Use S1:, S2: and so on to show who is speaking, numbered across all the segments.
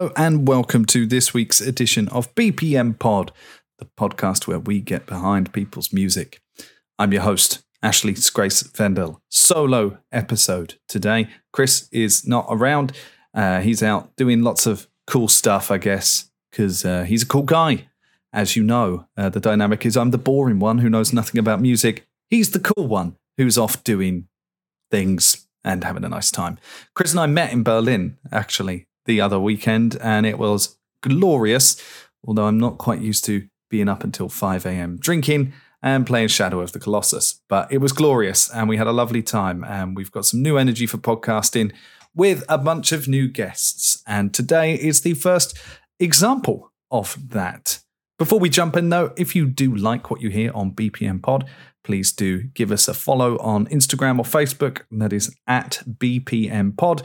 S1: Hello and welcome to this week's edition of BPM Pod, the podcast where we get behind people's music. I'm your host, Ashley Grace Vendel. Solo episode today. Chris is not around. Uh, he's out doing lots of cool stuff, I guess, because uh, he's a cool guy. As you know, uh, the dynamic is I'm the boring one who knows nothing about music. He's the cool one who's off doing things and having a nice time. Chris and I met in Berlin, actually, the other weekend, and it was glorious. Although I'm not quite used to being up until 5 a.m. drinking and playing Shadow of the Colossus. But it was glorious, and we had a lovely time. And we've got some new energy for podcasting with a bunch of new guests. And today is the first example of that. Before we jump in, though, if you do like what you hear on BPM Pod, please do give us a follow on Instagram or Facebook. That is at BPM Pod.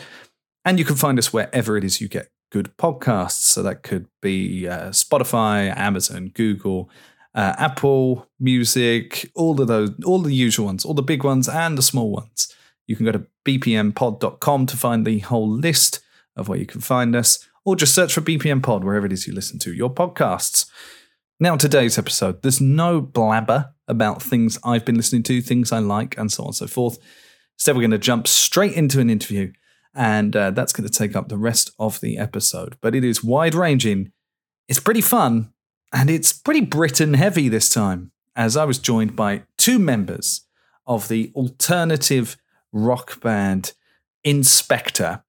S1: And you can find us wherever it is you get good podcasts. So that could be uh, Spotify, Amazon, Google, uh, Apple Music, all of those, all the usual ones, all the big ones and the small ones. You can go to bpmpod.com to find the whole list of where you can find us, or just search for BPM Pod wherever it is you listen to your podcasts. Now, today's episode, there's no blabber about things I've been listening to, things I like, and so on and so forth. Instead, we're going to jump straight into an interview and uh, that's going to take up the rest of the episode. But it is wide ranging, it's pretty fun, and it's pretty Britain heavy this time, as I was joined by two members of the alternative rock band Inspector.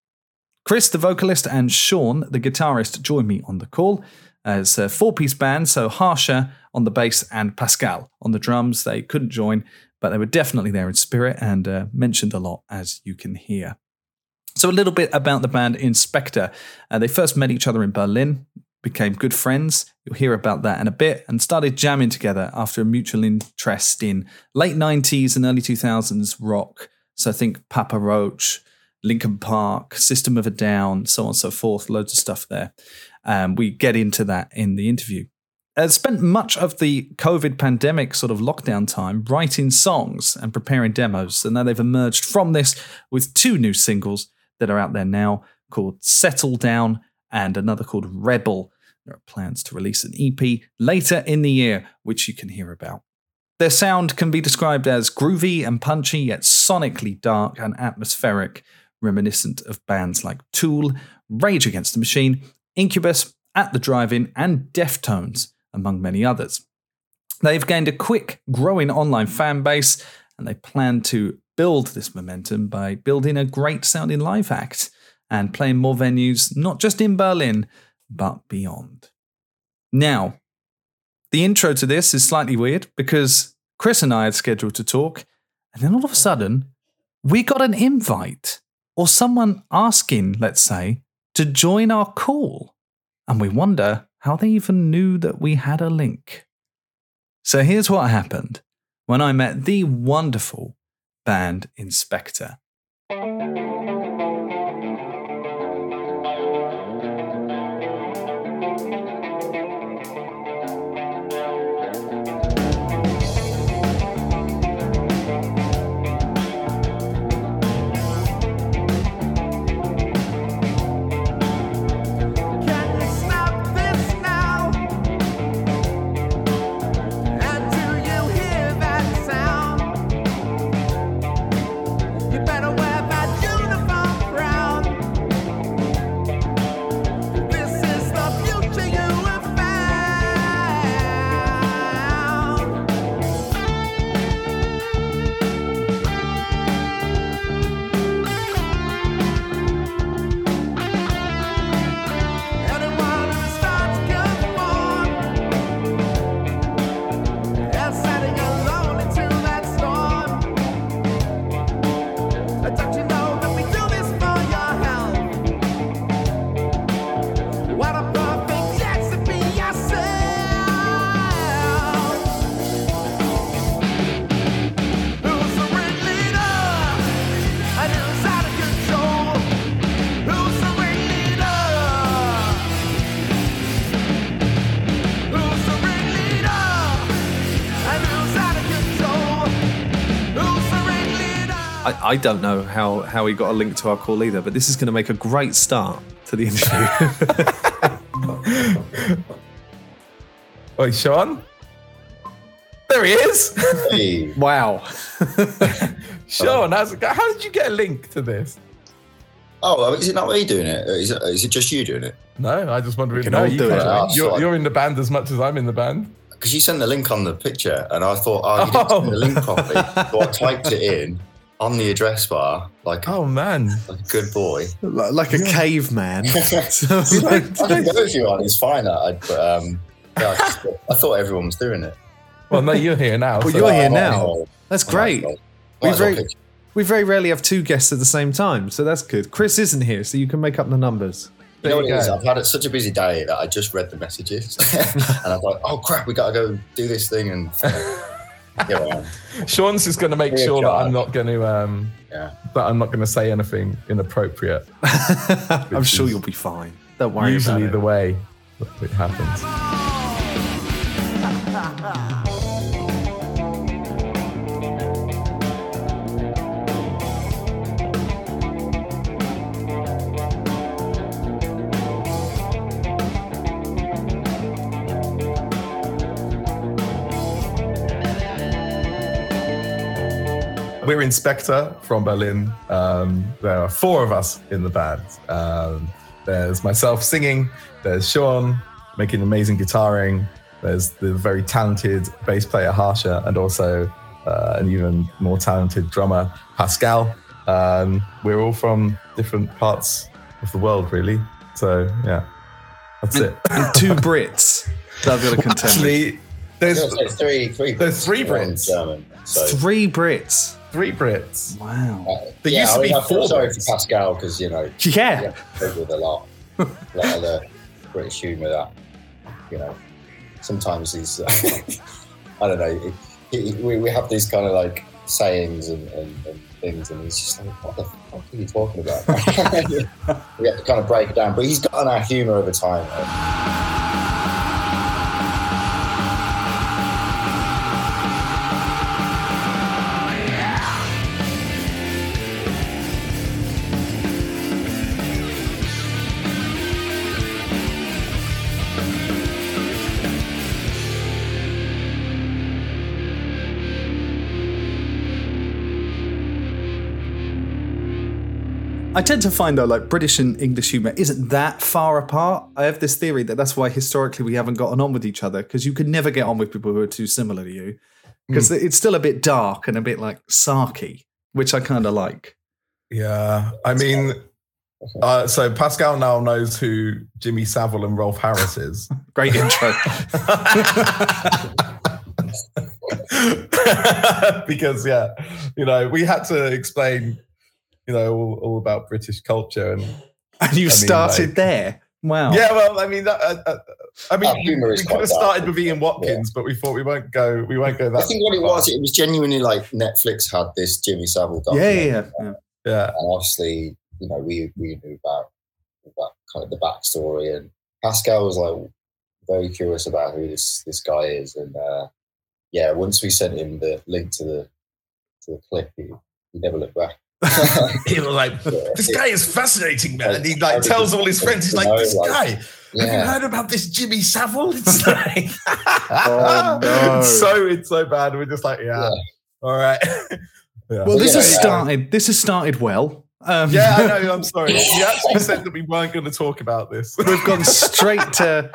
S1: Chris, the vocalist, and Sean, the guitarist, join me on the call as a four piece band. So Harsha on the bass and Pascal on the drums. They couldn't join, but they were definitely there in spirit and uh, mentioned a lot, as you can hear. So, a little bit about the band Inspector. Uh, they first met each other in Berlin, became good friends. You'll hear about that in a bit, and started jamming together after a mutual interest in late 90s and early 2000s rock. So, I think Papa Roach, Linkin Park, System of a Down, so on and so forth, loads of stuff there. Um, we get into that in the interview. Uh, spent much of the COVID pandemic sort of lockdown time writing songs and preparing demos, and now they've emerged from this with two new singles that are out there now called Settle Down and another called Rebel. There are plans to release an EP later in the year, which you can hear about. Their sound can be described as groovy and punchy, yet sonically dark and atmospheric, reminiscent of bands like Tool, Rage Against the Machine, Incubus, At the Drive-In, and Deftones, among many others. They've gained a quick, growing online fan base, and they plan to build this momentum by building a great sounding live act and playing more venues, not just in Berlin, but beyond. Now, the intro to this is slightly weird because Chris and I had scheduled to talk, and then all of a sudden, we got an invite or someone asking, let's say, to join our call. And we wonder how they even knew that we had a link. So here's what happened when I met the wonderful band Inspector. I, I don't know how, how he got a link to our call either, but this is going to make a great start to the interview.
S2: Wait, Sean? There he is.
S3: Hey,
S1: wow.
S2: Sean, how's it how did you get a link to this?
S3: oh, is it not me doing it? Is it, is it just you doing it?
S2: No, I just wondered.
S1: can
S2: No,
S1: all
S2: you
S1: do it.
S3: Out, ah,
S2: you're,
S3: sorry.
S2: you're in the band as much as I'm in the band.
S3: Because you sent the link on the picture, and I thought, oh, you didn't send the link properly. So I typed it in on the address bar, like,
S2: Oh man,
S3: like a good boy.
S1: Like, like a caveman. So,
S3: I can go if you are. It's fine. I, I- but um, yeah, I, just- I thought everyone was doing it.
S2: well no, you're here now.
S1: Well,
S2: so-
S1: you're here
S3: Oh,
S1: now. That's great. We very- We very rarely have two guests at the same time, so that's good. Chris isn't here, so you can make up the numbers.
S3: You know
S2: There
S3: what
S2: you
S3: it is? I've had such a busy day that I just read the messages, and I was like, "Oh crap, we got to go do this thing." And yeah, well,
S2: Sean's just going to make sure that I'm not going to um,
S3: yeah.
S2: that I'm not going to say anything inappropriate.
S1: I'm sure you'll be fine. Don't worry
S2: Usually
S1: about
S2: the way it happens. We're Inspector from Berlin. Um, there are four of us in the band. Um, there's myself singing, there's Sean making amazing guitaring, there's the very talented bass player Harsha, and also uh, an even more talented drummer Pascal. Um, we're all from different parts of the world, really. So, yeah, that's it.
S1: And two Brits that I've got to contend.
S2: Actually, there's
S3: Yeah, so it's three, three.
S2: There's three Brits.
S3: German. So
S1: Three Brits.
S2: Three Brits.
S1: Wow.
S3: uh,
S2: There
S3: yeah,
S2: used to
S3: I mean,
S2: be
S3: I
S2: four
S3: sorry
S2: Brits.
S3: for Pascal because you know
S1: Yeah.
S3: yeah, played with a lot, a lot of the British humour that you know sometimes he's I don't know. He, he, we, we have these kind of like sayings and, and, and things, and he's just like, "What the fuck are you talking about?" we have to kind of break it down, but he's gotten our humour over time. and-
S1: I tend to find though, like British and English humor isn't that far apart. I have this theory that that's why historically we haven't gotten on with each other because you could never get on with people who are too similar to you because it's still a bit dark and a bit like sarky, which I kind of like.
S2: Yeah, I mean, uh, so Pascal now knows who Jimmy Savile and Rolf Harris is.
S1: Great intro.
S2: because yeah, you know, we had to explain, you know, all, all about British culture and
S1: and you
S2: I mean,
S1: started
S2: like-
S1: there. Wow.
S2: yeah. Well, I mean, that, uh, uh, I mean,
S3: Our
S2: we,
S3: humour
S2: we could
S3: quite
S2: have
S3: dark,
S2: started with
S3: isn't
S2: Ian
S3: it?
S2: Watkins, but we thought we won't go. We won't go that.
S3: I think what it was, it was genuinely like Netflix had this Jimmy Savile
S1: Yeah,
S3: documentary.
S1: yeah, yeah. yeah.
S2: Yeah,
S3: and obviously, you know, we we knew about about kind of the backstory, and Pascal was like very curious about who this this guy is, and uh, yeah, once we sent him the link to the to the clip, he, he never looked back.
S2: he was like, "This guy is fascinating, man." And he like tells all his friends, he's like, "This
S3: like-
S2: guy." Have you heard about this Jimmy Savile? It's like,
S1: Oh, no.
S2: it's so it's so bad. We're just like, yeah,
S3: Yeah.
S2: all right. yeah.
S1: Well, this
S3: Yeah,
S1: has
S3: yeah.
S1: started. This has started well. Um,
S2: yeah, I know. I'm sorry. You actually said that we weren't going to talk about this.
S1: We've gone straight to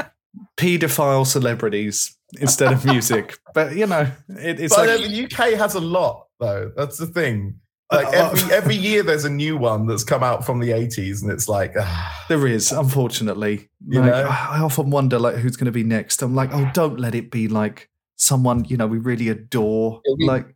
S1: paedophile celebrities instead of music, but you know, it, it's
S2: but
S1: like
S2: the UK has a lot, though. That's the thing. Like
S1: Uh,
S2: every every year, there's a new one that's come out from the 80s, and it's like, ah,
S1: There is, unfortunately.
S2: You
S1: Like,
S2: know?
S1: I often wonder, like, who's going to be next. I'm like, oh, don't let it be like someone you know we really adore.
S3: Be-
S1: Like,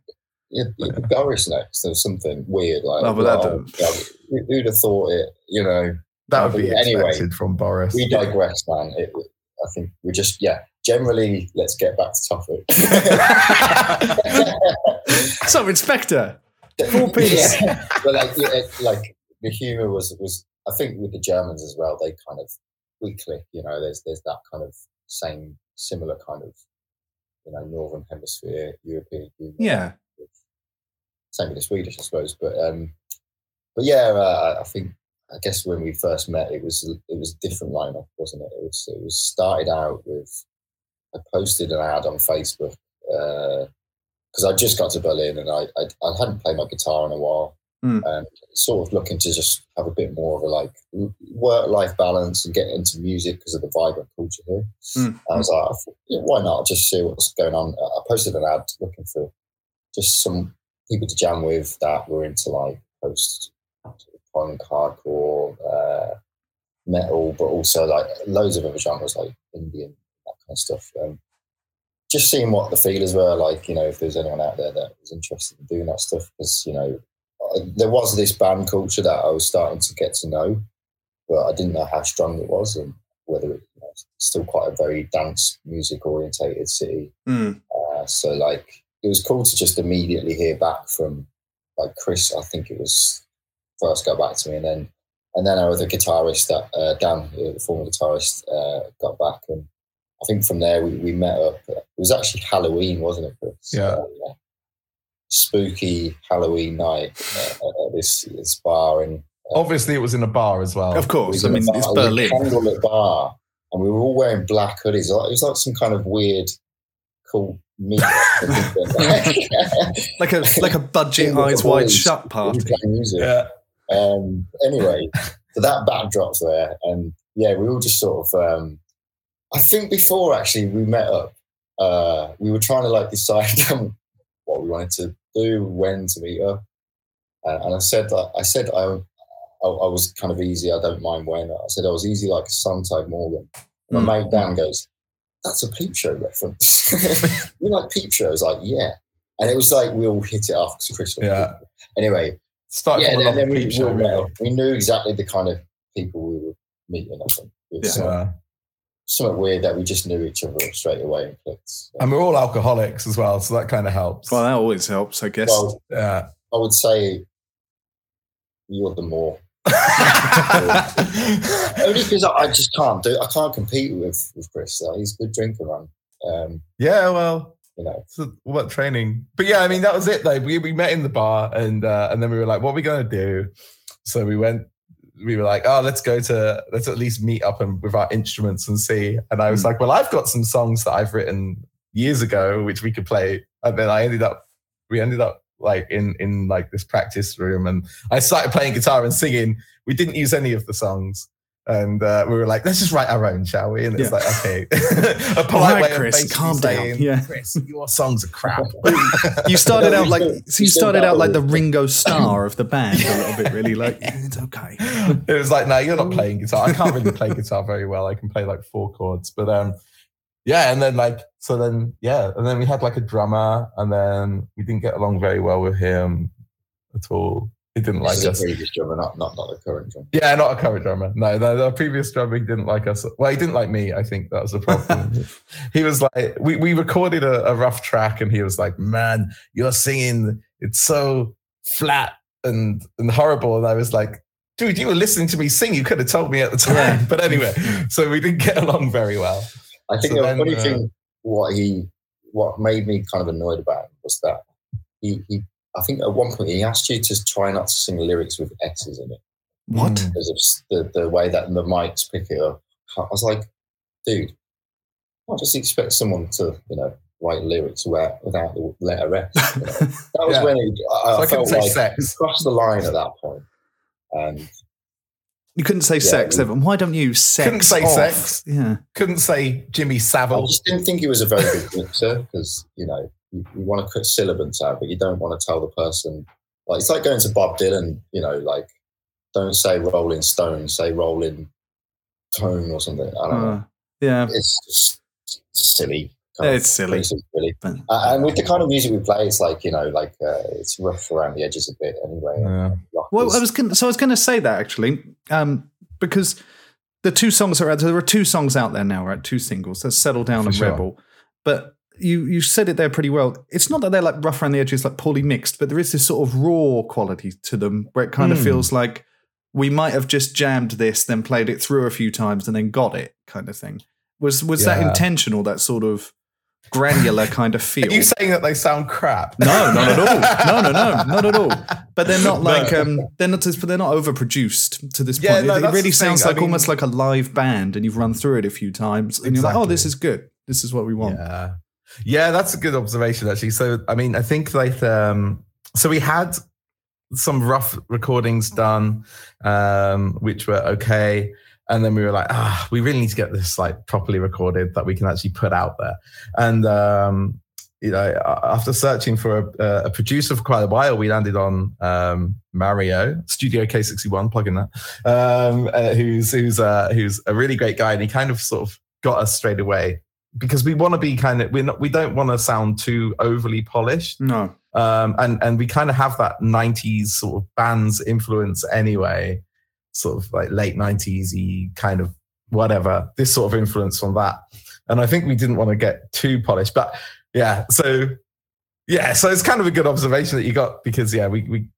S3: yeah, be Boris next or something weird like.
S1: Oh, but that
S3: well,
S1: don't-
S3: yeah, who- who'd have thought it? You know,
S2: that would be
S3: Anyway,
S2: expected from Boris.
S3: we digress, man. It, I think we just yeah. Generally, let's get back to topic.
S1: so, Inspector, full piece.
S3: Yeah. but like, it- like the humor was was I think with the Germans as well. They kind of we click. You know, there's there's that kind of same similar kind of you know northern hemisphere European humor.
S1: Yeah.
S3: Same with the Swedish, I suppose. But um, but yeah, uh, I think I guess when we first met, it was it was a different lineup, wasn't it? It was it was started out with I posted an ad on Facebook because I just got to Berlin and I, I I hadn't played my guitar in a while,
S1: Mm.
S3: and sort of looking to just have a bit more of a like work life balance and get into music because of the vibrant culture here.
S1: Mm.
S3: I was like, yeah, why not just see what's going on? I posted an ad looking for just some people to jam with that were into like post punk, hardcore, uh, metal, but also like loads of other genres like Indian, that kind of stuff. Um, just seeing what the feelers were like, you know, if there's anyone out there that was interested in doing that stuff, because you know, there was this band culture that I was starting to get to know, but I didn't know how strong it was and whether it you know, it's still quite a very dance music orientated city.
S1: Mm.
S3: Uh, so like it was cool to just immediately hear back from like Chris. I think it was first got back to me, and then and then our other guitarist, that uh, Dan, the former guitarist, uh, got back, and I think from there we, we met up. It was actually Halloween, wasn't it, Chris?
S2: Yeah.
S3: Uh, yeah. Spooky Halloween night uh, at this, this bar in
S2: Obviously, it was in a bar as well.
S1: Of course. I mean,
S3: in
S1: it's
S3: bar- it a
S1: Berlin.
S3: candlelit bar, and we were all wearing black hoodies. It was like, it was like some kind of weird, cool meet.
S1: Like a like a budget
S3: Single
S1: eyes wide shut
S3: We
S1: party.
S3: music.
S2: Yeah.
S3: Um, anyway, so that backdrop's there, and yeah, we all just sort of. Um, I think before actually we met up, uh, we were trying to like decide um, what we wanted to do, when to meet up, uh, and I said that I said I, I I was kind of easy. I don't mind when. I said I was easy like a Sontag Morgan. And my mate Dan goes, "That's a Peep Show reference." you like Peep Show? I was like, "Yeah," and it was like we all hit it off because Chris. was
S2: Yeah.
S3: Anyway,
S2: Started
S3: yeah, then, then we, we,
S2: really.
S3: we knew exactly the kind of people we were meeting. I think it was
S1: Yeah.
S3: Something weird that we just knew each other straight away and clicked. So,
S2: And we're all alcoholics as well, so that kind of helps.
S1: Well, that always helps, I guess.
S3: well,
S2: yeah.
S3: I would say you're the more only because I, I just can't do. I can't compete with with Chris. Like, he's a good drinker, man. Um,
S2: yeah, well,
S3: you know,
S2: so what training? But yeah, I mean that was it though. We we met in the bar and uh, and then we were like, what are we gonna do? So we went. We were like, oh, let's go to let's at least meet up and with our instruments and see. And I was
S1: Hmm.
S2: like, well, I've got some songs that I've written years ago which we could play. And then I ended up, we ended up like in in like this practice room, and I started playing guitar and singing. We didn't use any of the songs. And uh, we were like, let's just write our own, shall we? And it's
S1: Yeah.
S2: like, okay, a polite
S1: Alright,
S2: way
S1: Chris,
S2: basically
S1: calm down. Yeah.
S2: Chris, your songs are crap.
S1: You started out like so you started out like the. Ringo Starr of the band a little bit, really. Like "Yeah, it's okay.
S2: it was like, no, you're not playing guitar. I can't really play guitar very well. I can play like four chords, but um, yeah. And then like, so then yeah, and then we had like a drummer, and then we didn't get along very well with him at all. He didn't like
S3: this is a
S2: us.
S3: previous drummer, not not not the current drummer.
S2: Yeah, not a current drummer. No, no, the previous drummer he didn't like us. Well, he didn't like me. I think that was the problem. he was like, we, we recorded a, a rough track, and he was like, "Man, you're singing. It's so flat and and horrible." And I was like, "Dude, you were listening to me sing. You could have told me at the time." But anyway, so we didn't get along very well.
S3: I think
S2: So
S3: the
S2: then,
S3: funny
S2: uh,
S3: thing, what he, what made me kind of annoyed about him was that he, he, I think at one point he asked you to try not to sing lyrics with S's in it
S1: What?
S3: Because of the, the way that the mics pick it up. I was like, dude, I just expect someone to, you know, write lyrics without, without the letter S. you know? That was
S2: Yeah.
S3: when he, I,
S2: So
S3: I
S2: I
S3: felt
S2: say
S3: like he
S2: sex.
S3: crossed the line at that point. And
S1: You couldn't say sex,
S3: we-
S1: Evan. Why don't you sex?
S2: Couldn't say
S1: off?
S2: sex.
S1: Yeah.
S2: Couldn't say Jimmy Savile.
S3: I just didn't think he was a very good mixer because you know you, you want to cut sibilants out, but you don't want to tell the person. Like it's like going to Bob Dylan, you know, like don't say Rolling Stone, say Rolling Tone or something. I don't know.
S1: Uh, yeah.
S3: It's just silly.
S1: It's silly.
S3: really.
S1: But-
S3: Uh, and with the kind of music we play, it's like you know, like uh, it's rough around the edges a bit anyway.
S2: Yeah.
S1: Well, I was gonna, so I was going to say that actually, um, because the two songs are out. There There are two songs out there now, right? Two singles. There's "Settle Down"
S2: For
S1: and
S2: sure.
S1: "Rebel." But you you said it there pretty well. It's not that they're like rough around the edges, like poorly mixed, but there is this sort of raw quality to them where it kind of
S2: Hmm.
S1: feels like we might have just jammed this, then played it through a few times, and then got it, kind of thing. Was was that intentional? That sort of granular kind of feel.
S2: Are you saying that they sound crap?
S1: No, not at all. No, no, no, not at all. But they're not like um, they're not but they're not overproduced to this point.
S2: Yeah, no,
S1: it, it really
S2: the thing.
S1: sounds
S2: I
S1: like
S2: mean-
S1: almost like a live band, and you've run through it a few times, and you're like, oh, this is good. This is what we want.
S2: Yeah. Yeah, that's a good observation actually. So I mean, I think like um so we had some rough recordings done, um, which were okay. And then we were like, ah, we really need to get this like properly recorded that we can actually put out there. And um, you know, after searching for a, a producer for quite a while, we landed on um, Mario Studio K61, plugging that, um, uh, who's who's uh, who's a really great guy, and he kind of sort of got us straight away because we want to be kind of we're not we don't want to sound too overly polished
S1: No.
S2: um and and we kind of have that 90s sort of bands influence anyway sort of like late 90s y kind of whatever this sort of influence from that and i think we didn't want to get too polished but yeah so yeah so it's kind of a good observation that you got because yeah we we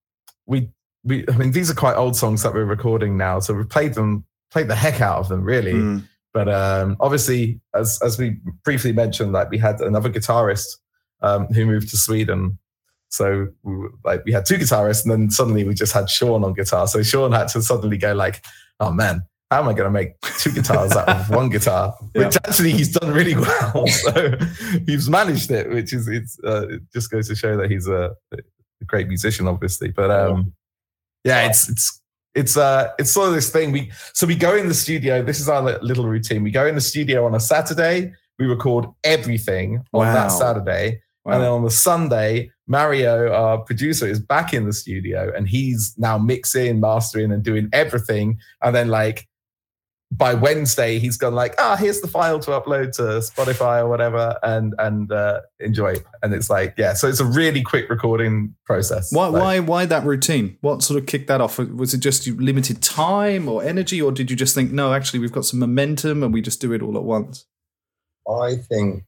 S2: we, we i mean these are quite old songs that we're recording now so we played them played the heck out of them really
S1: Mm.
S2: But um, obviously, as as we briefly mentioned, like we had another guitarist um, who moved to Sweden. So we, were- like we had two guitarists, and then suddenly we just had Sean on guitar. So Sean had to suddenly go like, "Oh man, how am I going to make two guitars out of one guitar?"
S1: Yeah.
S2: Which actually he's done really well. So he's managed it, which is it's uh, it just goes to show that he's a, a great musician, obviously. But um, yeah, it's it's it's uh it's sort of this thing. We so we go in the studio. This is our little routine. We go in the studio on a saturday. We record everything on
S1: Wow.
S2: that saturday.
S1: Wow.
S2: and then on the sunday mario our producer is back in the studio and he's now mixing mastering and doing everything. And then like by wednesday he's gone like ah here's the file to upload to spotify or whatever and and uh enjoy it. and it's like yeah so it's a really quick recording process
S1: Why,
S2: Like-
S1: why, why that routine? What sort of kicked that off? Was it just limited time or energy, or did you just think, no, actually, we've got some momentum and we just do it all at once?
S3: I think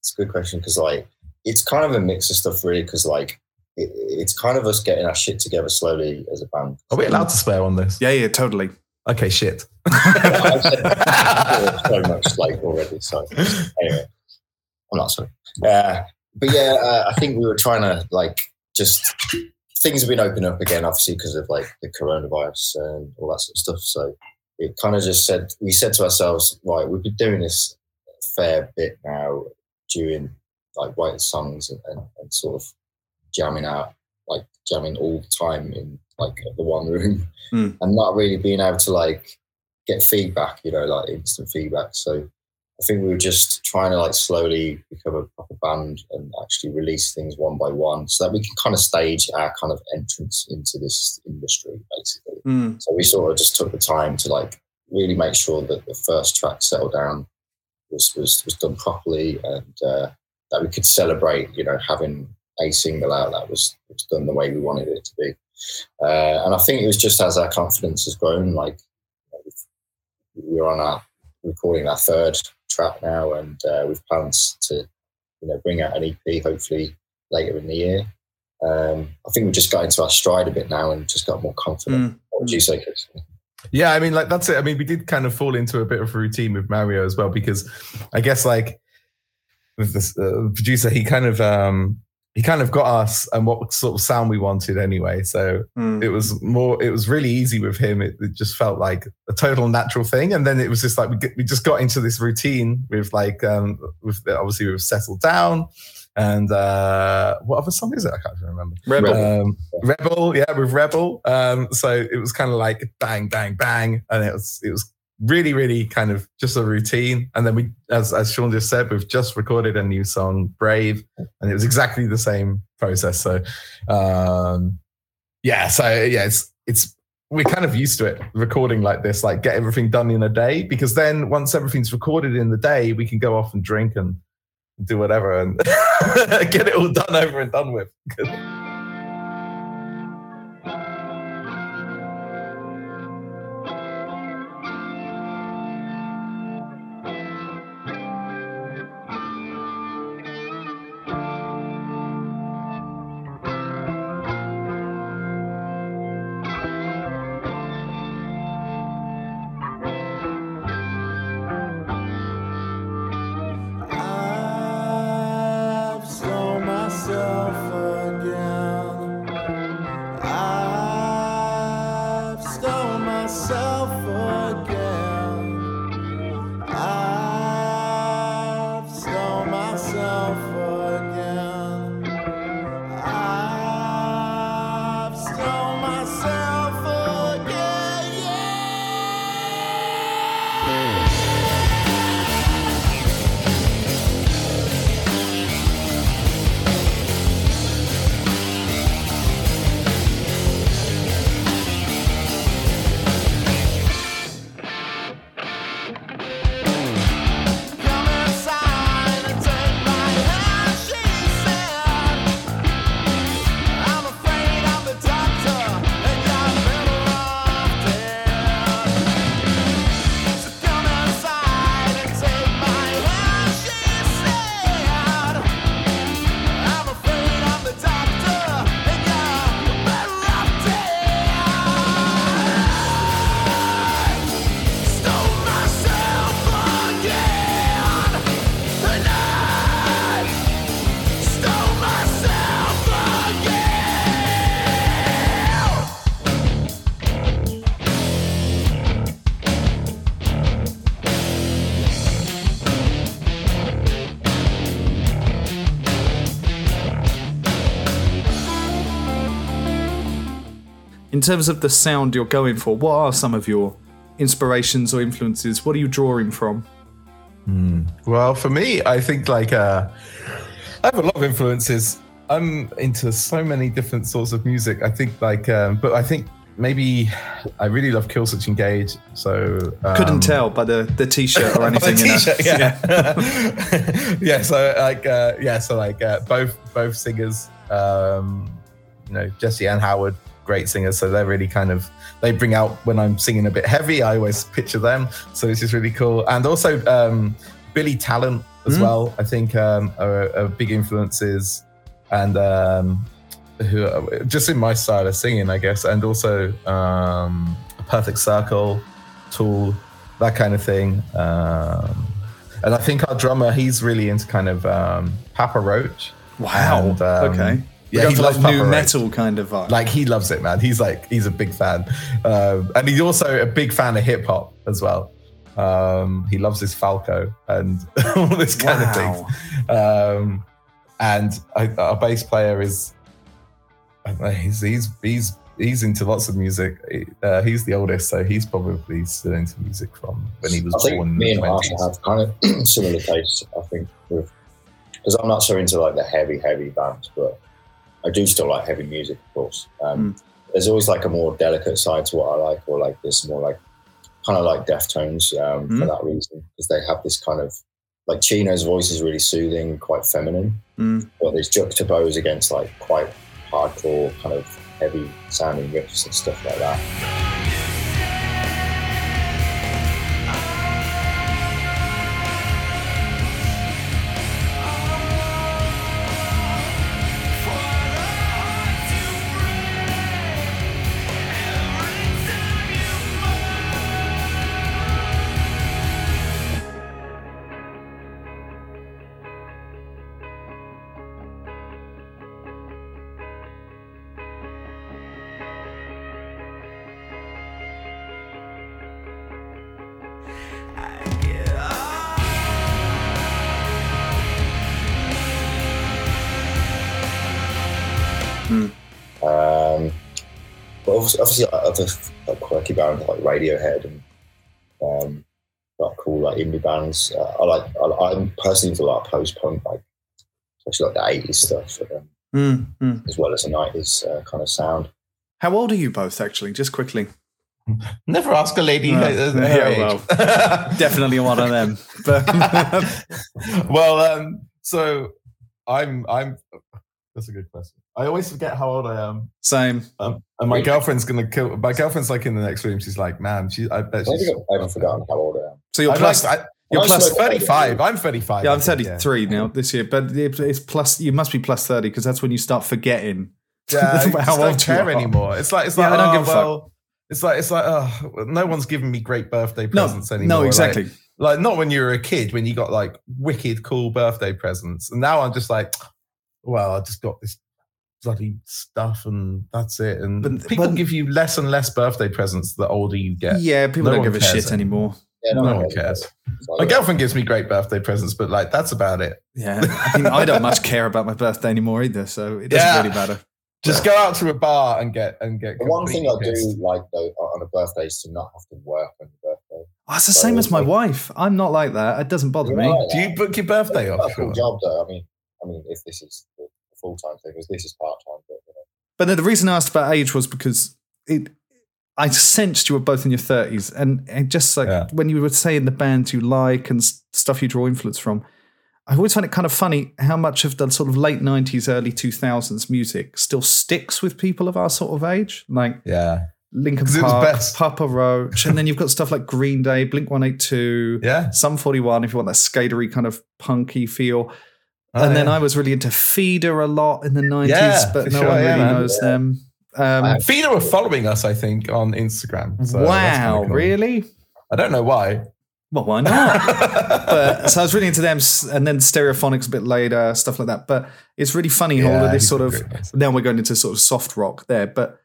S3: it's a good question because like it's kind of a mix of stuff really because like it, it's kind of us getting our shit together slowly as a band.
S2: are we allowed to swear on this
S1: Yeah, yeah, totally.
S2: Okay, shit.
S3: I've said so much like already. So anyway, I'm not sorry. Uh, but yeah, uh, I think we were trying to like just things have been opening up again, obviously because of like the coronavirus and all that sort of stuff. So it kind of just said we said to ourselves, right, we've been doing this a fair bit now, doing like writing songs and, and, and sort of jamming out, jamming all the time in like the one room,
S1: Mm.
S3: and not really being able to like get feedback, you know, like instant feedback. So I think we were just trying to like slowly become a proper band and actually release things one by one so that we can kind of stage our kind of entrance into this industry, basically.
S1: Mm.
S3: So we sort of just took the time to like really make sure that the first track settled down was was, was done properly and uh, that we could celebrate, you know, having a single out that was, was done the way we wanted it to be. Uh, and I think it was just as our confidence has grown, like we're on our recording our third track now, and uh, we've plans to you know bring out an EP hopefully later in the year. Um, I think we just got into our stride a bit now and just got more confident.
S1: Mm.
S3: What would you say, Chris?
S2: Yeah, I mean, like that's it. I mean, we did kind of fall into a bit of a routine with Mario as well because I guess like with this uh, producer, he kind of um he kind of got us and what sort of sound we wanted anyway. So
S1: Mm.
S2: it was more, it was really easy with him. It, it just felt like a total natural thing. And then it was just like we, get, we just got into this routine with like um with obviously we've settled down. And uh what other song is it? I can't even remember.
S1: Rebel.
S2: Um, Rebel, yeah, with Rebel. Um, so it was kind of like bang, bang, bang, and it was it was really, really kind of just a routine. And then we, as as Sean just said, we've just recorded a new song, Brave, and it was exactly the same process. So, um, yeah, so yeah, it's it's we're kind of used to it recording like this, like get everything done in a day, because then once everything's recorded in the day, we can go off and drink and do whatever and get it all done over and done with.
S1: terms of the sound you're going for, what are some of your inspirations or influences? What are you drawing from?
S2: Well, for me, I think like uh, I have a lot of influences. I'm into so many different sorts of music. I think like, um, but I think maybe I really love Killswitch Engage. So um,
S1: Couldn't tell by the, the t-shirt or anything.
S2: t-shirt, yeah. yeah. So like, uh, yeah. So like, uh, both both singers, um, you know, Jesse and Howard, great singers. So they're really kind of they bring out when I'm singing a bit heavy. I always picture them. So it's just really cool. And also um, Billy Talent as
S1: Mm.
S2: well. I think um, are, are big influences, and um, who just in my style of singing, I guess, and also um, Perfect Circle, Tool, that kind of thing. Um, and I think our drummer, he's really into kind of um, Papa Roach.
S1: Wow.
S2: And, um,
S1: okay.
S2: Yeah, he loves
S1: like
S2: nu
S1: metal kind of vibe.
S2: Like he loves it, man. He's like he's a big fan, um, and he's also a big fan of hip hop as well. Um, he loves his Falco and all this kind of
S1: Wow.
S2: things. Um, and I, our bass player is, know, he's, he's he's he's into lots of music. Uh, he's the oldest, so he's probably still into music from when he was
S3: I think
S2: born. in
S3: me
S2: the
S3: and Marshall
S2: 20s.
S3: have kind of similar tastes. I think because I'm not so into like the heavy, heavy bands, but I do still like heavy music, of course. Um, There's always like a more delicate side to what I like, or like this more like kind of like Deftones um, for
S1: Mm.
S3: that reason, because they have this kind of like Chino's voice is really soothing, quite feminine,
S1: Mm.
S3: but there's juxtaposed against like quite hardcore, kind of heavy sounding riffs and stuff like that. Obviously, obviously like, other like, quirky bands like Radiohead and um, like cool like indie bands. Uh, I like. I, I'm personally into like post punk, like especially like the '80s stuff, um,
S1: Mm. Mm.
S3: as well as the '90s uh, kind of sound.
S1: How old are you both, actually? Just quickly.
S2: Never ask a lady
S1: No.
S2: her, her
S1: Yeah,
S2: age.
S1: Definitely one of them. But
S2: well, um, so I'm I'm. That's a good question. I always forget how old I am.
S1: same.
S2: Um, and my girlfriend's gonna kill. My girlfriend's like in the next room. She's like, "Man, she." I bet
S3: I
S2: she's.
S3: think I've, I've forgotten how old I am.
S1: So you're
S2: I'm
S1: plus.
S2: like, I,
S1: you're
S3: I'm
S1: plus.
S3: smoking-
S2: 35. I'm 35.
S1: Yeah, I'm
S2: I think,
S1: 33 now this year, but it's plus. You must be plus 30 because that's when you start forgetting.
S2: Yeah, I just
S1: How
S2: don't
S1: old
S2: care anymore. It's like it's
S1: Yeah,
S2: like
S1: I don't
S2: oh,
S1: give a fuck.
S2: well, It's like it's like oh, no one's giving me great birthday
S1: No,
S2: presents anymore.
S1: no,
S2: Like-
S1: exactly.
S2: Like, not when you were a kid when you got like wicked cool birthday presents, and now I'm just like, well, I just got this bloody stuff, and that's it. And
S1: But-
S2: people
S1: but-
S2: give you less and less birthday presents the older you get.
S1: Yeah, people
S2: No
S1: don't give a
S2: cares
S1: shit anymore.
S3: Yeah,
S2: No
S3: no,
S2: one cares. My girlfriend gives me great birthday presents, but like that's about it.
S1: Yeah, I mean, I don't much care about my birthday anymore either, so it doesn't
S2: Yeah.
S1: really matter.
S2: Just go out to a bar and get and get.
S3: The one thing I
S2: completely
S3: do like though on a birthday is to not have to work on your birthday.
S1: Oh, it's the same as my wife. I'm not like that. It doesn't bother me.
S3: right.
S2: Do you book your birthday
S3: It's
S2: off?
S3: a cool job though. I mean, I mean, if this is a full time thing, because this is part time, but you know.
S1: But no, the reason I asked about age was because it. I sensed you were both in your thirties, and, and just like
S2: Yeah.
S1: when you were saying the bands you like and stuff you draw influence from, I always find it kind of funny how much of the sort of late nineties, early two thousands music still sticks with people of our sort of age, like
S2: Yeah,
S1: Linkin
S2: it
S1: Park. Papa Roach, and then you've got stuff like Green Day, Blink One Eight Two,
S2: yeah.
S1: Sum Forty One. If you want that skatery kind of punky feel,
S2: Oh,
S1: and then. I was really into Feeder a lot in the nineties,
S2: Yeah,
S1: but no
S2: sure,
S1: one
S2: yeah,
S1: really knows them. Um,
S2: Feeder were following us, I think, on Instagram. so
S1: wow,
S2: cool.
S1: really?
S2: I don't know why.
S1: Well, why not? but so I was really into them, and then Stereophonics a bit later, stuff like that. But it's really funny all of this sort of. Now we're going into sort of soft rock there, but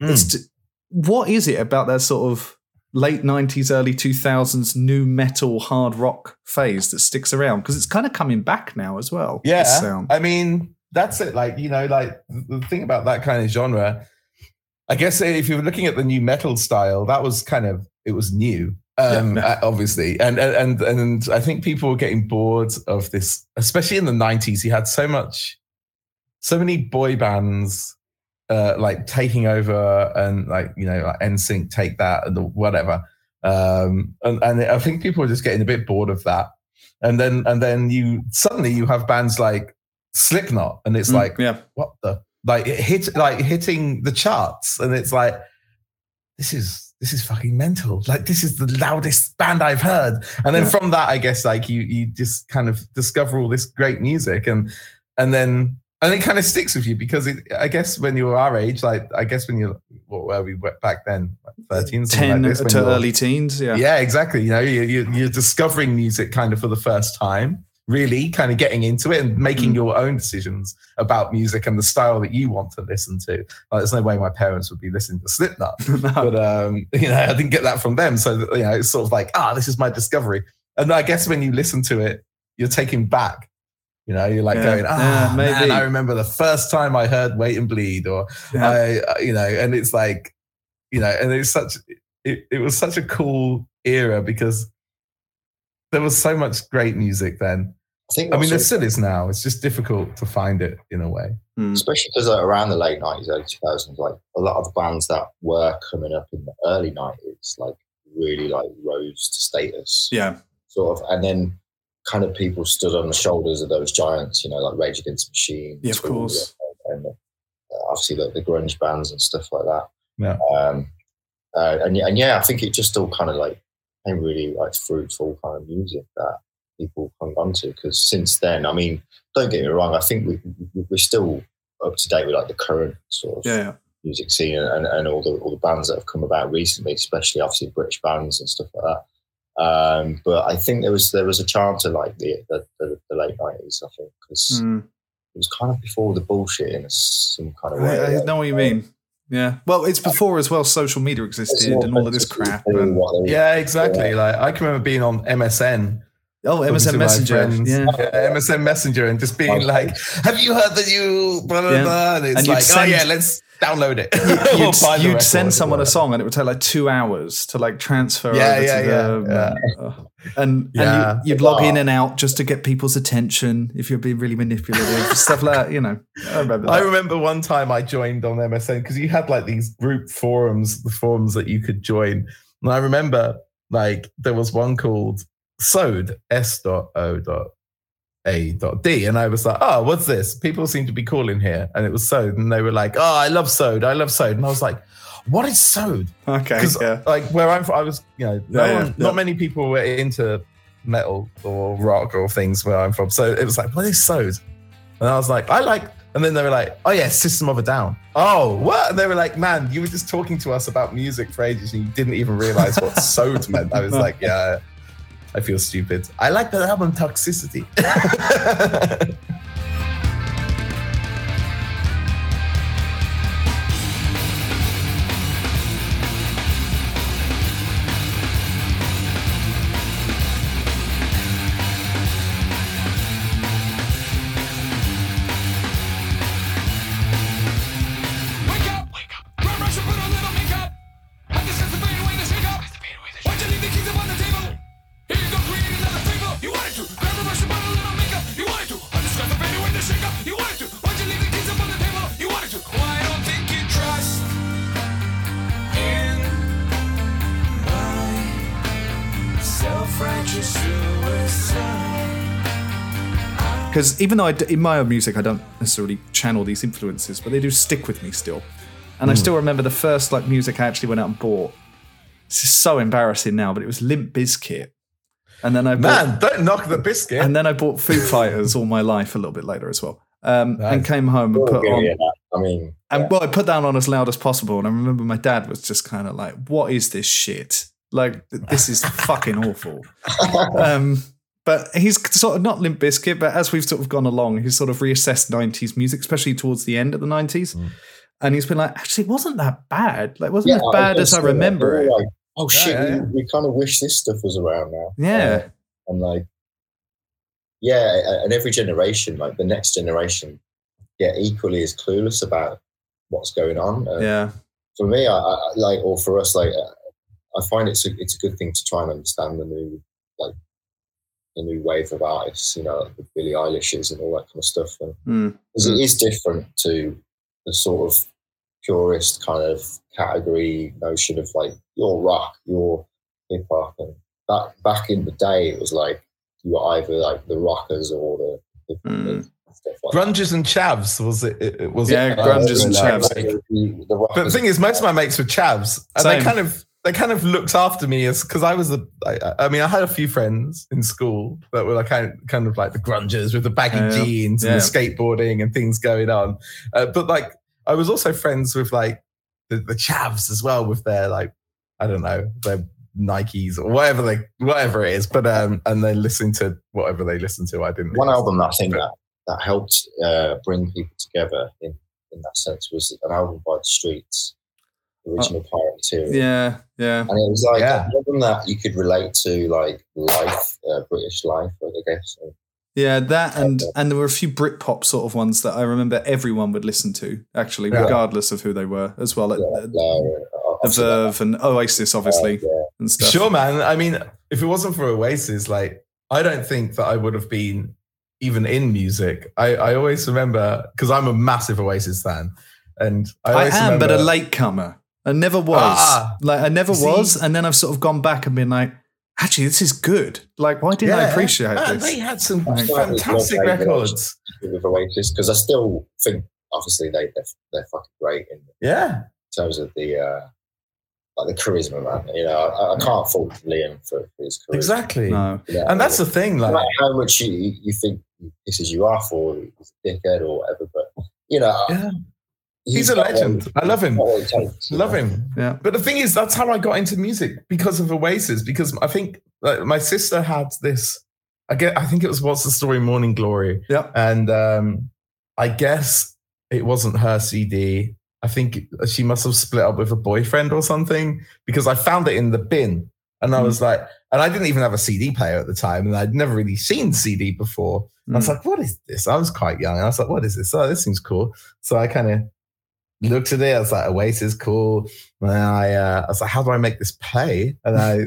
S2: Hmm.
S1: it's what is it about that sort of late nineties, early two thousands nu metal hard rock phase that sticks around because it's kind of coming back now as well.
S2: yeah,
S1: sound.
S2: I mean, that's it. Like you know, like the thing about that kind of genre, I guess if you're looking at the nu metal style, that was kind of it was new, um,
S1: Yeah.
S2: obviously, and and and and I think people were getting bored of this, especially in the '90s. You had so much, so many boy bands uh, like taking over, and like you know, like NSYNC take that and the whatever. Um, and, and I think people are just getting a bit bored of that. And then and then you suddenly you have bands like Slipknot, and it's
S1: Mm,
S2: like
S1: yeah.
S2: what the like hit like hitting the charts and it's like this is this is fucking mental like this is the loudest band i've heard and then
S1: Yeah.
S2: from that i guess like you you just kind of discover all this great music and and then and it kind of sticks with you because it, i guess when you were our age like i guess when you're what were we back then like 13
S1: 10
S2: like this,
S1: to early teens. Yeah.
S2: yeah, exactly. You know, you, you, you're discovering music kind of for the first time, really kind of getting into it and making
S1: Mm.
S2: your own decisions about music and the style that you want to listen to. Like, there's no way my parents would be listening to Slipknot,
S1: No.
S2: but um, you know, I didn't get that from them. So you know, it's sort of like, ah, this is my discovery. And I guess when you listen to it, you're taken back. You know, you're like
S1: Yeah.
S2: going, ah,
S1: Yeah,
S2: man,
S1: maybe.
S2: I remember the first time I heard "Wait and Bleed," or
S1: Yeah.
S2: I, uh, you know, and it's like, you know, and it's such, it, it was such a cool era because there was so much great music then.
S3: I think
S2: I mean, there still is now. It's just difficult to find it in a way.
S1: Mm.
S3: especially because like, around the late 90s, early 2000s, like a lot of the bands that were coming up in the early 90s, like really like rose to status,
S1: Yeah.
S3: sort of, and then kind of people stood on the shoulders of those giants, you know, like Rage Against the Machine,
S1: Yeah, of
S3: Tool,
S1: course.
S3: and uh, obviously the, the grunge bands and stuff like that.
S2: Yeah.
S3: Um, uh, and yeah, and yeah, I think it just all kind of like became really like fruitful kind of music that people hung on to because since then, I mean, don't get me wrong, I think we, we we're still up to date with like the current sort of
S1: Yeah. yeah.
S3: music scene and, and all the all the bands that have come about recently, especially obviously British bands and stuff like that. Um, but I think there was there was a charm to like the the, the, the late nineties. I think because
S1: Mm.
S3: it was kind of before the bullshit in some kind of way.
S1: I, I
S3: like,
S1: know what you mean. Yeah. Well, it's before as well. Social media existed and all of this crap. And,
S3: what they-
S2: Yeah, exactly. Like I can remember being on MSN.
S1: oh, MSN Messenger.
S2: friends.
S1: Yeah.
S2: MSN Messenger, and just being like, "Have you heard the new blah blah
S1: Yeah.
S2: blah?" And it's
S1: And you'd
S2: like,
S1: send-
S2: "Oh yeah, let's download it."
S1: You'd,
S2: buy
S1: you'd send someone a song and it would take like two hours to like transfer
S2: Yeah,
S1: over
S2: yeah,
S1: to
S2: yeah,
S1: them.
S2: yeah.
S1: And, uh, and,
S2: Yeah.
S1: and you, you'd log in and out just to get people's attention if you're being really manipulative, stuff like that, you know. I remember
S2: I remember one time I joined on MSN because you had like these group forums, the forums that you could join. And I remember like there was one called Sod S dot O dot A dot D. And I was like, oh, what's this? People seem to be calling here. And it was Sode. And they were like, oh, I love Sode. I love Sode. And I was like, what is Sode?
S1: Okay.
S2: Because
S1: Yeah.
S2: like where I'm from, I was, you know, no
S1: Yeah, yeah,
S2: one,
S1: yeah.
S2: not many people were into metal or rock or things where I'm from. So it was like, what is Sode? And I was like, I like, and then they were like, oh yeah, System of a Down. Oh, what? And they were like, man, you were just talking to us about music for ages and you didn't even realize what Sode meant. I was like, yeah, I feel stupid. I like that album Toxicity.
S1: Because even though I in my own music, I don't necessarily channel these influences, but they do stick with me still. And
S2: Hmm.
S1: I still remember the first like music I actually went out and bought. This is so embarrassing now, but it was Limp Bizkit. And then I bought,
S2: man, don't knock the biscuit.
S1: and then I bought Foo Fighters all my life a little bit later as well. Um, And came home and put on
S3: that. I mean,
S1: and
S3: yeah.
S1: well, I put that on as loud as possible. And I remember my dad was just kind of like, "What is this shit? Like, this is fucking awful." Um, but he's sort of not Limp Bizkit, but as we've sort of gone along, he's sort of reassessed '90s music, especially towards the end of the '90s.
S2: Mm.
S1: And he's been like, "Actually, it wasn't that bad. Like, it wasn't
S3: Yeah,
S1: as bad
S3: gonna
S1: as I remember it."
S3: Like, oh shit,
S2: yeah, yeah.
S3: We, we kind of wish this stuff was around now.
S1: Yeah.
S3: Uh, and like, yeah, and every generation, like the next generation, get equally as clueless about what's going on. And,
S1: Yeah,
S3: for me, I, I like, or for us, like, uh, I find it's a, it's a good thing to try and understand the new, like, the new wave of artists, you know, like the Billie Eilish's and all that kind of stuff. And
S1: Mm.
S3: 'cause it is different to the sort of purist kind of category notion of like your rock, your hip hop, and that back in the day, it was like you were either like the rockers or the hip hop
S1: Mm.
S3: stuff like that.
S2: And chavs was it? it, it was
S1: Yeah,
S2: it,
S1: grunges and
S2: like-
S1: chavs.
S3: The- the
S2: But the thing is, most of my mates were chavs, and they kind of they kind of looked after me as because I was a. I, I mean, I had a few friends in school that were like kind of, kind of like the grungers with the baggy
S1: Yeah.
S2: jeans and
S1: Yeah.
S2: the skateboarding and things going on. Uh, but like, I was also friends with like the, the chavs as well with their like I don't know their Nikes or whatever they whatever it is. But um, and they listened to whatever they listened to. I didn't.
S3: one album that I think that, that helped uh, bring people together in, in that sense was an album by the Streets, original Pirate Material.
S1: Yeah, yeah.
S3: And it was like
S2: Yeah.
S3: an album that you could relate to, like life, uh, British life, I guess. And
S1: Yeah, that and and there were a few Britpop sort of ones that I remember everyone would listen to, actually,
S2: Yeah.
S1: regardless of who they were, as well.
S3: yeah,
S1: Uh,
S3: Blur, uh,
S1: The Verve and Oasis, obviously,
S3: uh, yeah.
S1: and stuff.
S2: Sure, man. I mean, if it wasn't for Oasis, like I don't think that I would have been even in music. I, I always remember because I'm a massive Oasis fan, and I,
S1: I
S2: always
S1: am, but a
S2: remember-
S1: latecomer. I never was.
S2: Ah.
S1: like I never
S2: See?
S1: was, and then I've sort of gone back and been like, actually, this is good. Like, why didn't I appreciate
S2: Man,
S1: this?
S2: They had some
S1: Like-
S2: fantastic records.
S3: with Oasis because I still think obviously they they're, they're fucking great in
S2: Yeah,
S3: terms of the uh, like the charisma, man. You know, I, I can't fault Liam for, for his charisma.
S2: exactly.
S1: No.
S3: Yeah.
S2: And that's the thing,
S3: no
S2: like,
S3: how much you, you think this is you are for, he's dickhead or whatever, but you know,
S2: yeah, he's a legend. I love him.
S3: got takes,
S2: love
S3: know.
S2: him.
S1: Yeah.
S2: But the thing is, that's how I got into music because of Oasis. Because I think like, my sister had this. I get. I think it was "What's the Story?" Morning Glory.
S1: Yeah.
S2: and um, I guess it wasn't her CD. I think she must have split up with a boyfriend or something because I found it in the bin, and I was like, and I didn't even have a CD player at the time, and I'd never really seen CD before. I was
S1: Mm.
S2: like, what is this? I was quite young. I was like, what is this? Oh, this seems cool. So I kind of looked at it. I was like, Oasis, cool. And I, uh, I was like, how do I make this play? And I,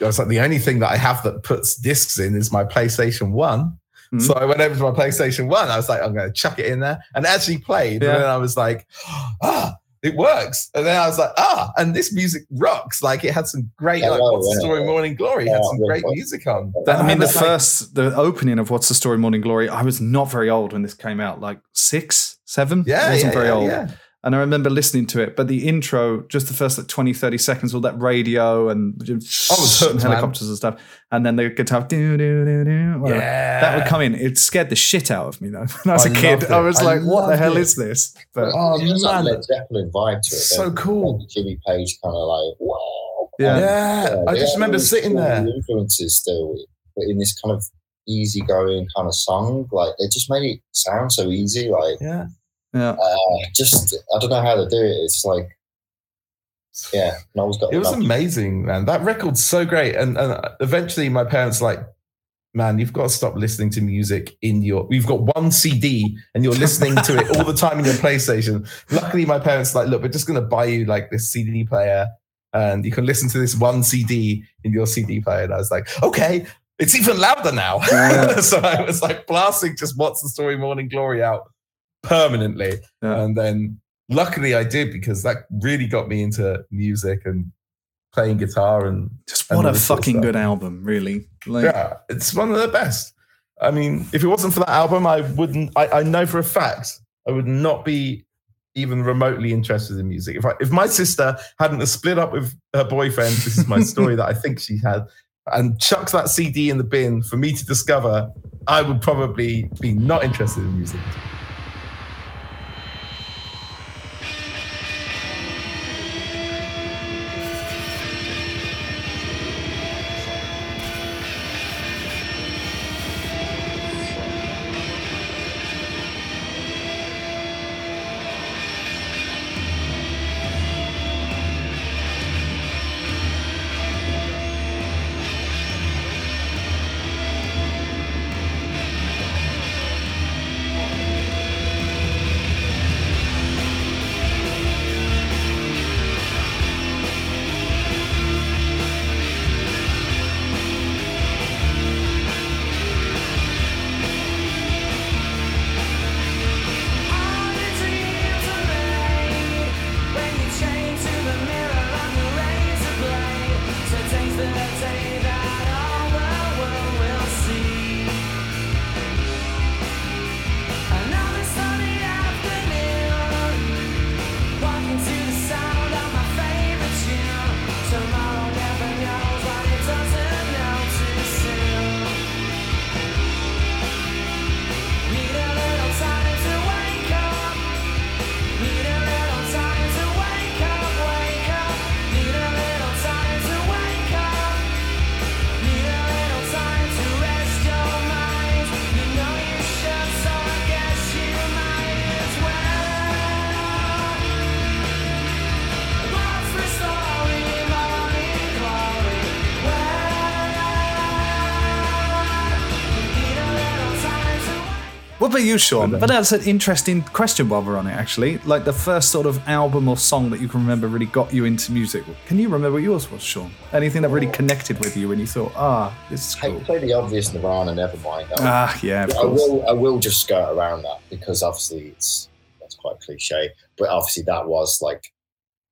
S2: I was like, the only thing that I have that puts discs in is my PlayStation One.
S1: Mhm.
S2: So I went over to my PlayStation One. I was like, I'm going to chuck it in there, and it actually played.
S1: Yeah.
S2: And then I was like, ah, it works. And then I was like, ah, and this music rocks. Like it had some great, like, what's the
S3: yeah.
S2: story, Morning Glory had some
S3: yeah,
S2: great
S3: yeah.
S2: music on.
S1: That, I mean, the
S2: was like,
S1: first, the opening of What's the Story Morning Glory, I was not very old when this came out, like six, seven.
S2: yeah,
S1: I wasn't
S2: yeah,
S1: very
S2: yeah,
S1: old.
S2: Yeah.
S1: And I remember listening to it, but the intro, just the first like 20, 30 seconds, all that radio and oh,
S2: was
S1: and helicopters and stuff. And then the guitar, do, do, do, do,
S2: Yeah.
S1: that would come in. It scared the shit out of me, though. When I was
S2: I
S1: a kid,
S2: loved
S1: I was
S2: I
S1: like, what the hell
S2: it.
S1: is this? But
S2: Oh,
S3: It has that
S2: man.
S3: Led Zeppelin vibe to it.
S2: So
S3: doesn't
S2: cool.
S3: Like Jimmy Page kind of like, wow.
S1: Yeah.
S2: Yeah, I just
S3: have
S2: remember sitting
S3: cool
S2: there.
S3: Influences still, but in this kind of easygoing kind of song, like they just made it sound so easy. Like,
S2: Yeah.
S1: Yeah.
S3: uh, just I don't know how to do it. It's like, yeah, Noel's got.
S2: It was
S3: enough-
S2: amazing, man. That record's so great. And, and eventually my parents like, man, you've got to stop listening to music in your We've got one CD and you're listening to it all the time in your PlayStation. Luckily, my parents like, look, we're just gonna buy you like this CD player and you can listen to this one CD in your CD player. And I was like, okay, it's even louder now.
S1: Yeah.
S2: so I was like blasting just what's the story Morning Glory out permanently.
S1: Yeah.
S2: And then luckily I did because that really got me into music and playing guitar and
S1: Just
S2: And
S1: what a
S2: sort of
S1: fucking good album, really. Like,
S2: yeah, it's one of the best. I mean, if it wasn't for that album, I wouldn't. I, I know for a fact I would not be even remotely interested in music. If I, if my sister hadn't split up with her boyfriend, this is my story that I think she had, and chucked that CD in the bin for me to discover, I would probably be not interested in music.
S1: About you, Sean? But that's an interesting question while we're on it, actually. Like the first sort of album or song that you can remember really got you into music. Can you remember what yours was, Sean? Anything that really connected with you when you thought, ah, this is
S3: Hey,
S1: cool?
S3: play the obvious Nirvana, Nevermind. I,
S1: Ah, yeah, of
S3: I
S1: course.
S3: will. I will just skirt around that because obviously it's that's quite cliche. But obviously that was like,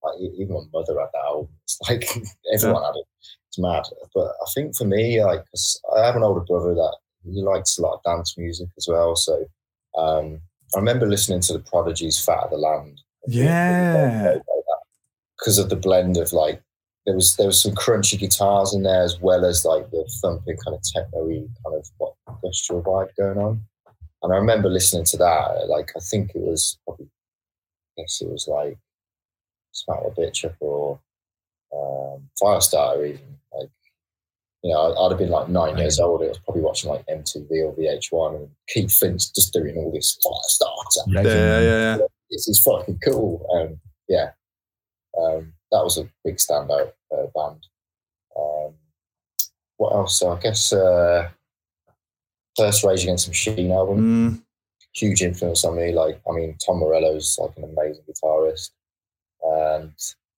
S3: like even my mother had that album. It's like everyone had it. It's mad. But I think for me, like 'cause I have an older brother that he likes a lot of dance music as well. So um, I remember listening to the Prodigy's "Fat of the Land."
S1: Yeah.
S3: because of the blend of like there was there was some crunchy guitars in there as well as like the thumping kind of techno-y kind of what industrial vibe going on. And I remember listening to that, like I think it was probably I guess it was like Smack the Bitch or um, Firestarter even. Like you know, I'd, I'd have been like nine years old. I was probably watching like MTV or VH1 and Keith Flint just doing all this Firestarter
S1: Yeah, yeah, yeah. yeah.
S3: this is fucking cool. Um, yeah, um, that was a big standout uh, band. Um, what else? So I guess uh, first Rage Against the Machine album,
S1: Mm,
S3: huge influence on me. Like, I mean, Tom Morello's like an amazing guitarist, and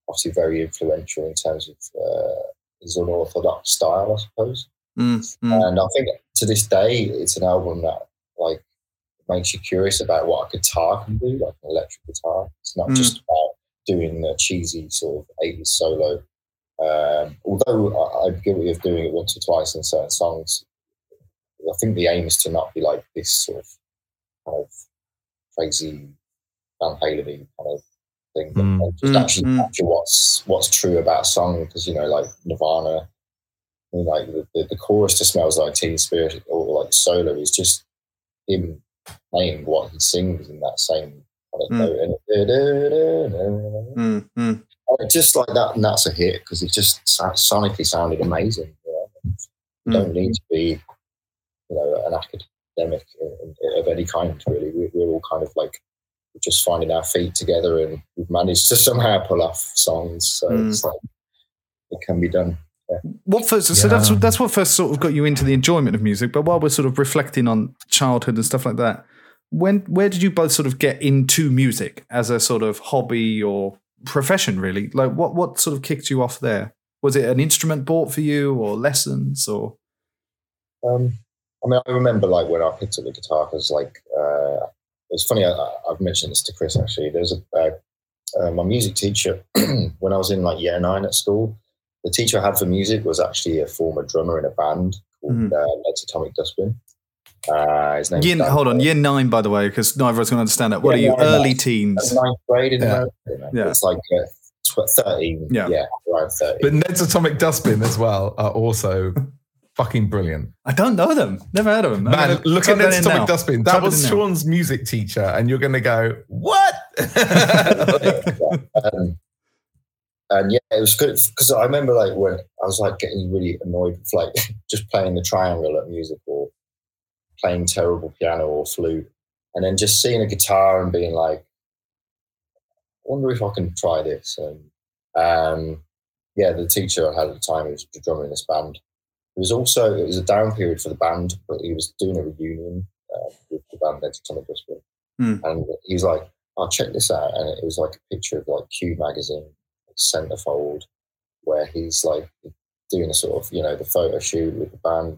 S3: obviously very influential in terms of uh, his unorthodox style, I suppose.
S1: mm, mm.
S3: And I think to this day, it's an album that like makes you curious about what a guitar can do, like an electric guitar. It's not
S1: Mm.
S3: just about doing a cheesy sort of 80s solo. Um, although I, I'm guilty of doing it once or twice in certain songs, I think the aim is to not be like this sort of kind of crazy Van Halen kind of thing, but
S2: Mm.
S3: like, just
S1: Mm,
S3: actually
S1: mm.
S3: capture what's what's true about a song. Because you know, like Nirvana, I mean, like the, the, the chorus to "Smells Like Teen Spirit" or like solo is just him playing what he sings in that same kind of
S1: Mm.
S3: note. And it just like that, and that's a hit because it just sonically sounded amazing. You, know? you
S1: Mm.
S3: don't need to be, you know, an academic uh, of any kind. Really, we, we're all kind of like just finding our feet together, and we've managed to somehow pull off songs. So
S1: Mm.
S3: it's like it can be done.
S1: What first? So that's that's what first sort of got you into the enjoyment of music. But while we're sort of reflecting on childhood and stuff like that, when where did you both sort of get into music as a sort of hobby or profession? Really, like what what sort of kicked you off there? Was it an instrument bought for you, or lessons, or
S3: Um, I mean, I remember like when I picked up the guitar because like uh, it's funny. I, I- I've mentioned this to Chris actually. There's a uh, uh, my music teacher when I was in like year nine at school. The teacher I had for music was actually a former drummer in a band called
S1: Mhm.
S3: uh, Ned's Atomic Dustbin. Uh, his name.
S1: year, hold on, year nine, by the way, because neither of us can understand that. What
S3: Yeah,
S1: are you,
S3: yeah,
S1: early
S3: yeah.
S1: teens?
S3: ninth grade in
S1: Yeah.
S3: America.
S1: Yeah.
S3: It's like uh, tw- thirteen.
S1: Yeah.
S3: Yeah, around thirty.
S2: But Ned's Atomic Dustbin as well are also fucking brilliant.
S1: I don't know them. Never heard of them.
S2: Man,
S1: gonna
S2: look at
S1: that
S2: Ned's
S1: in
S2: Atomic
S1: now.
S2: Dustbin. That
S1: Type
S2: was
S1: in now.
S2: Sean's music teacher, and you're going to go, what?
S3: um, and yeah, it was good because I remember like when I was like getting really annoyed with like just playing the triangle at music or playing terrible piano or flute, and then just seeing a guitar and being like, I wonder if I can try this. And um, yeah, the teacher I had at the time who was drumming in this band. It was also it was a down period for the band, but he was doing a reunion uh, with the band Atomic Dustbin,
S1: Hmm.
S3: and he was like, "I'll check this out," and it was like a picture of like Q magazine centerfold, where he's like doing a sort of you know the photo shoot with the band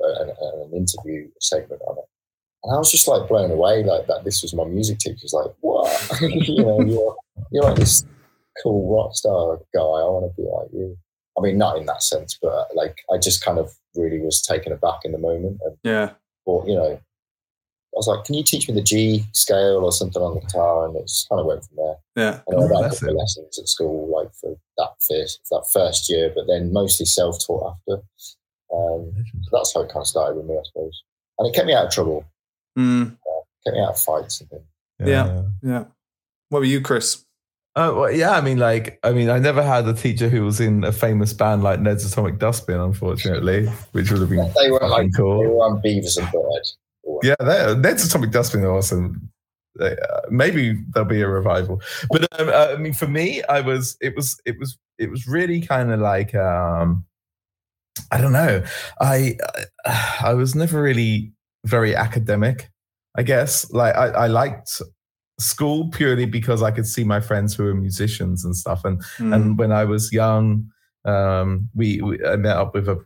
S3: uh, and, and an interview segment on it. And I was just like blown away, like that. This was my music teacher. He's like, "What? you know, you're you're like this cool rock star guy. I want to be like you." I mean, not in that sense, but like I just kind of really was taken aback in the moment and
S1: Yeah.
S3: thought, you know, I was like, "Can you teach me the G scale or something on the guitar?" And it just kind of went from there.
S1: Yeah.
S3: And I had a couple of lessons at school, like for that first that first year, but then mostly self taught after. Um, so that's how it kind of started with me, I suppose. And it kept me out of trouble,
S1: Mm,
S3: kept me out of fights and things.
S1: Yeah. yeah. What were you, Chris?
S2: Oh well, yeah. I mean, like, I mean, I never had a teacher who was in a famous band like Ned's Atomic Dustbin, unfortunately, which would have been
S3: They weren't like
S2: fucking
S3: they
S2: cool.
S3: were on Beavis and. Or-
S2: Yeah, Ned's Atomic Dustbin are awesome. Uh, maybe there'll be a revival, but um, uh, I mean, for me, I was it was it was it was really kind of like um, I don't know. I I was never really very academic. I guess. Like I, I liked school purely because I could see my friends who were musicians and stuff. And
S1: Mm.
S2: and when I was young, um, we, we I met up with a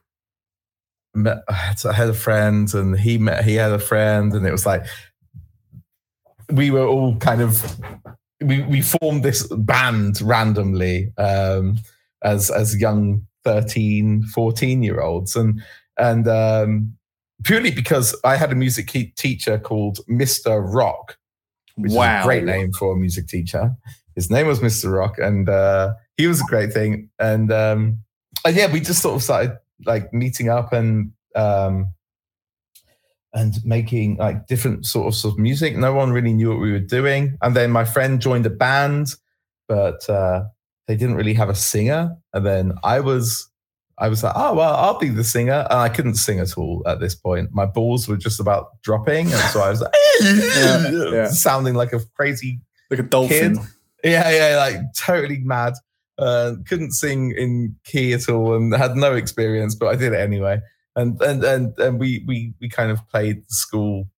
S2: met, I had a friend, and he met he had a friend, and it was like we were all kind of we we formed this band randomly um, as as young 13, 14 year olds, and and um, purely because I had a music teacher called Mister Rock which is
S1: wow.
S2: a great name for a music teacher. His name was Mr. Rock, and uh, he was a great thing. And, um, and yeah, we just sort of started like meeting up and um, and making like different sorts of music. No one really knew what we were doing. And then my friend joined a band, but uh, they didn't really have a singer. And then I was. I was like, oh well, I'll be the singer, and I couldn't sing at all at this point. My balls were just about dropping, and so I was like,
S1: yeah.
S2: sounding like a crazy
S1: Like a dolphin.
S2: Kid. yeah, yeah, like totally mad. Uh, couldn't sing in key at all, and had no experience, but I did it anyway. And and and and we we we kind of played the school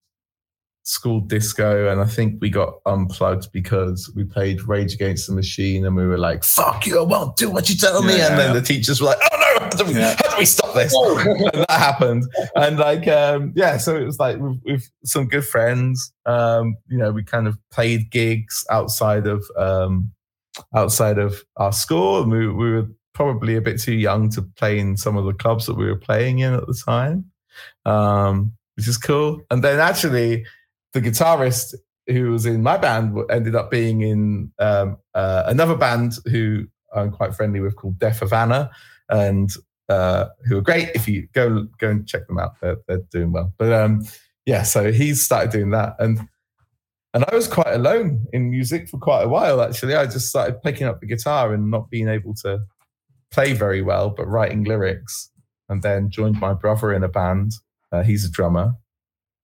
S2: school disco, and I think we got unplugged because we played Rage Against the Machine, and we were like, "Fuck you! I won't do what you tell me."
S1: Yeah.
S2: And then the teachers were like, "Oh no! How do we,
S1: Yeah.
S2: how do we stop this?" and that happened. And like um yeah so it was like with, with some good friends um you know we kind of played gigs outside of um outside of our school. And we, we were probably a bit too young to play in some of the clubs that we were playing in at the time um which is cool. And then actually the guitarist who was in my band ended up being in um, uh, another band who i'm quite friendly with called Deaf Havana and uh, who are great. If you go go and check them out, they're, they're doing well. But um, yeah, so he started doing that, and and I was quite alone in music for quite a while. Actually, I just started picking up the guitar and not being able to play very well, but writing lyrics, and then joined my brother in a band. Uh, he's a drummer,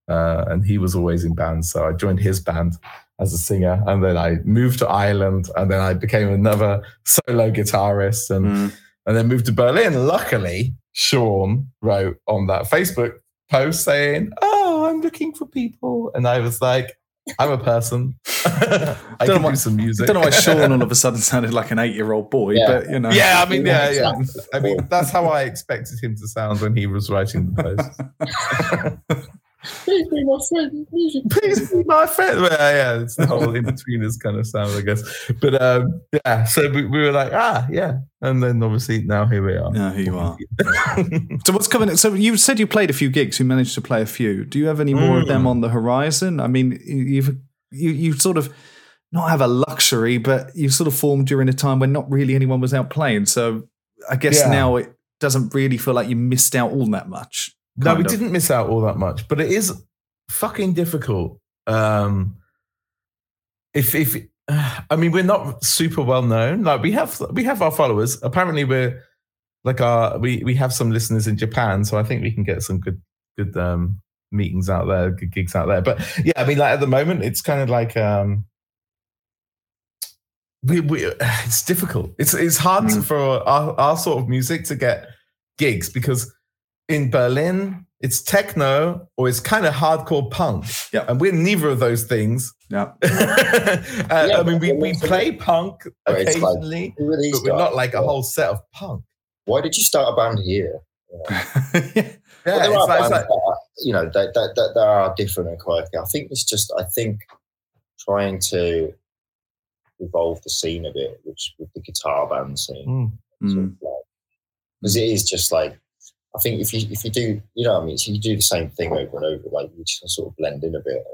S2: uh, and he was always in bands, so I joined his band as a singer, and then I moved to Ireland, and then I became another solo guitarist, and
S1: Mm.
S2: And then moved to Berlin. Luckily, Sean wrote on that Facebook post saying, "Oh, I'm looking for people," and I was like, "I'm a person. I
S1: Don't
S2: can
S1: why-
S2: do some music."
S1: I don't know why Sean all of a sudden sounded like an eight-year-old boy,
S3: Yeah.
S1: but you know.
S2: yeah, I mean, Yeah,
S3: yeah.
S2: I mean, that's how I expected him to sound when he was writing the post.
S3: Please be my friend. Please be-
S2: my friend. Well, yeah, it's the whole Inbetweeners kind of sound, I guess. But um, yeah, so we, we were like, ah, yeah, and then obviously now here we are.
S1: Yeah, here you are. So what's coming? So you said you played a few gigs. You managed to play a few. Do you have any more of them
S2: Mm.
S1: on the horizon? I mean, you've you you sort of not have a luxury, but you sort of formed during a time when not really anyone was out playing. So I guess
S2: Yeah.
S1: now it doesn't really feel like you missed out all that much.
S2: No, we
S1: of.
S2: didn't miss out all that much, but it is fucking difficult. Um, if if I mean, we're not super well known. Like we have we have our followers. Apparently, we're like our we we have some listeners in Japan, so I think we can get some good good um meetings out there, good gigs out there. But yeah, I mean, like at the moment, it's kind of like um. We, we, it's difficult. It's it's hard to-
S1: Mm.
S2: for our, our sort of music to get gigs because in Berlin it's techno or it's kind of hardcore punk.
S1: Yeah.
S2: and we're neither of those things.
S1: Yeah.
S2: uh, I mean, we, we play punk
S3: But like-
S2: occasionally,
S3: Who
S2: but we're not
S3: guys?
S2: like a whole set of punk.
S3: Why did you start a band here?
S2: Yeah,
S3: Well, there
S2: it's
S3: are
S2: like, it's
S3: bands
S2: like-
S3: that you know, that, that, that, that are different and quirky. I think it's just, I think trying to evolve the scene a bit, which with the guitar band scene,
S2: Mm.
S3: sort
S1: Mm.
S3: of like, because it is just like, I think if you if you do, you know, what I mean, if you do the same thing over and over, like you just sort of blend in a bit.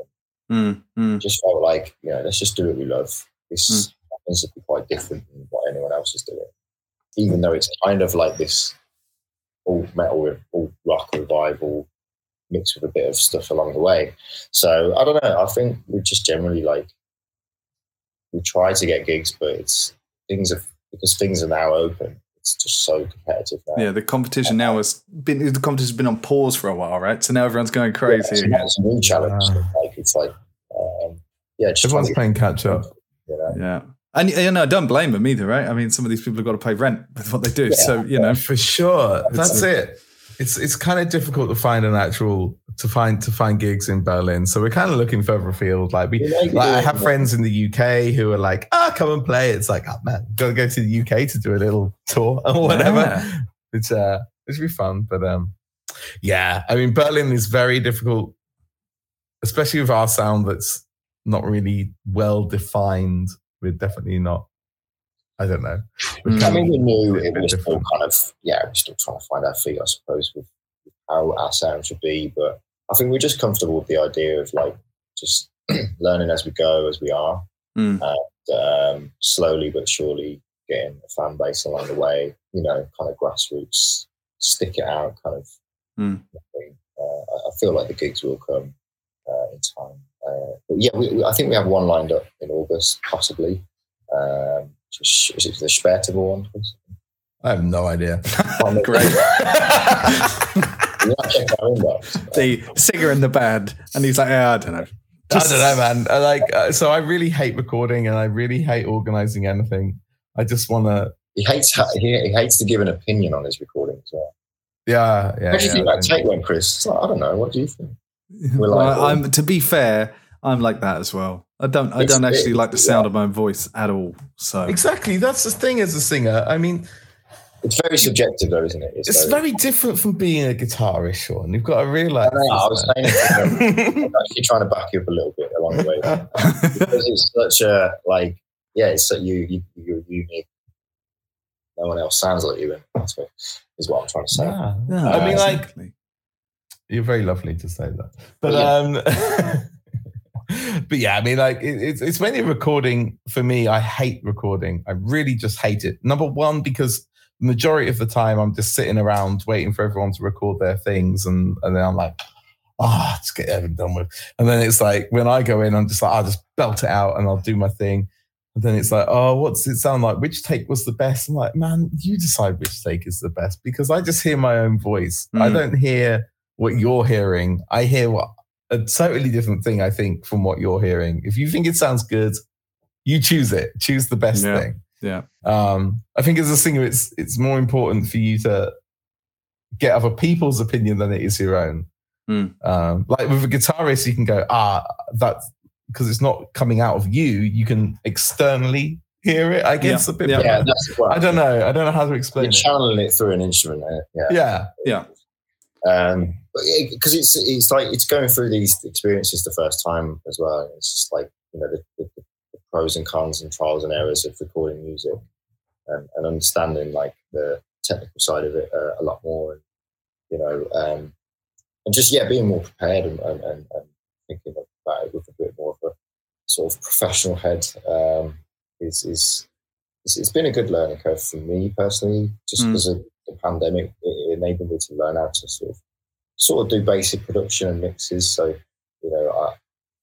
S1: Mm. Mm.
S3: just felt like, you know, let's just do what we love. This happens to be quite different than what anyone else is doing, even though it's kind of like this all metal, all rock revival mixed with a bit of stuff along the way. So I don't know. I think we just generally like we try to get gigs, but it's things are because things are now open. It's just so competitive now.
S1: Yeah, the competition now has been the competition's been on pause for a while, right? So now everyone's going
S3: Yeah,
S1: crazy
S3: so
S1: again.
S3: it's a new challenge.
S2: Ah.
S3: Like it's like, um, yeah, just
S2: Everyone's playing catch up.
S3: you know.
S1: Yeah. And you know, I don't blame them either, right? I mean, some of these people have got to pay rent with what they do.
S3: Yeah.
S1: so, you know,
S2: For sure. That's
S1: a-
S2: it. It's it's kind of difficult to find an actual to find to find gigs in Berlin. So we're kind of looking further afield. Like we,
S3: You
S2: like I have friends in the UK who are like, ah, come and play. It's like, oh man, gotta go to the UK to do a little tour or whatever.
S1: Yeah.
S2: It's uh, it should be fun. But um, yeah, I mean, Berlin is very difficult, especially with our sound that's not really well defined. We're definitely not. I don't know. We're
S1: Mm.
S3: I mean, we knew
S2: a
S3: it was still
S2: different.
S3: kind of, yeah, we're still trying to find our feet, I suppose, with with how our sound should be. But I think we're just comfortable with the idea of like just learning as we go, as we are,
S1: Mm.
S3: and um, slowly but surely getting a fan base along the way, you know, kind of grassroots, stick it out kind of
S1: Mm.
S3: thing. Uh, I I feel like the gigs will come uh, in time. Uh, but yeah, we, we, I think we have one lined up in August, possibly. Um, is it the Spertival one?
S2: I have no idea.
S1: Great.
S3: You might check our inbox.
S1: the singer in the band, and he's like, yeah, I don't know.
S2: I don't know, man. I like uh, so. I really hate recording, and I really hate organizing anything. I just want to.
S3: He hates he, he hates to give an opinion on his recording as well.
S2: Yeah, yeah.
S3: What do you
S2: yeah,
S3: think
S2: I
S3: that take went, Chris? Like, I don't know. What do you think? We're
S1: Well,
S3: like-
S1: I'm to be fair, I'm like that as well. I don't. I don't actually like the sound of my own voice at all. So
S2: Exactly. That's the thing as a singer. I mean,
S3: It's very subjective, though, isn't it?
S2: it's very different from being a guitarist, Sean. You've got to realize.
S3: I, know, I was saying it. I'm actually trying to back you up a little bit along the way because it's such a like, yeah, it's so you you you're unique. No one else sounds like you, and that's what is what I'm trying to say.
S2: Yeah.
S1: Yeah,
S2: I mean, like. You're very lovely to say that. But
S3: Yeah.
S2: um but yeah, I mean like it, it's it's you're recording for me, I hate recording. I really just hate it. Number one, because majority of the time I'm just sitting around waiting for everyone to record their things and, and then I'm like, oh, let's get everything done with. And then it's like when I go in, I'm just like, I'll just belt it out and I'll do my thing. And then it's like, oh, what's it sound like? Which take was the best? I'm like, man, you decide which take is the best because I just hear my own voice. I
S1: Mm.
S2: don't hear what you're hearing. I hear what a totally different thing, I think, from what you're hearing. If you think it sounds good, you choose it. Choose the best
S1: Yeah.
S2: thing.
S1: Yeah.
S2: Um, I think as a singer, it's it's more important for you to get other people's opinion than it is your own.
S1: Mm.
S2: Um, like with a guitarist, you can go, ah, that's because it's not coming out of you. You can externally hear it. I guess
S1: Yeah.
S2: a bit.
S1: Yeah.
S2: better.
S3: Yeah, that's the.
S2: I don't know. I don't know how to explain
S3: You're
S2: it.
S3: channeling it through an instrument. uh, Yeah.
S2: Yeah,
S1: Yeah.
S3: Um, because it's it's like it's going through these experiences the first time as well. It's just like you know the, the, the pros and cons and trials and errors of recording music, and, and understanding like the technical side of it uh, a lot more, and you know, um, and just yeah, being more prepared and, and, and, thinking about it with a bit more of a sort of professional head um, is is it's, it's been a good learning curve for me personally, just
S1: Mm.
S3: because of the pandemic. It enabled me to learn how to sort of sort of do basic production and mixes. So you know, I,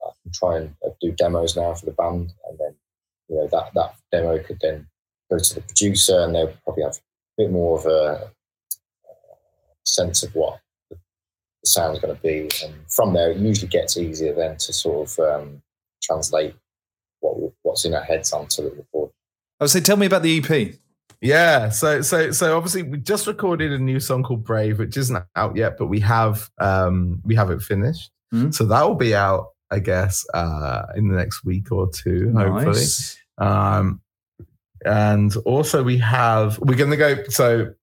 S3: I can try and uh, do demos now for the band, and then you know that that demo could then go to the producer, and they'll probably have a bit more of a sense of what the sound's going to be, and from there, it usually gets easier then to sort of um, translate what what's in our heads onto the record.
S1: I would say, tell me about the EP.
S2: Yeah, so so so obviously we just recorded a new song called Brave, which isn't out yet, but we have um we have it finished.
S1: Mhm.
S2: So that will be out, I guess, uh in the next week or two, hopefully.
S1: Nice.
S2: Um and also we have we're gonna go so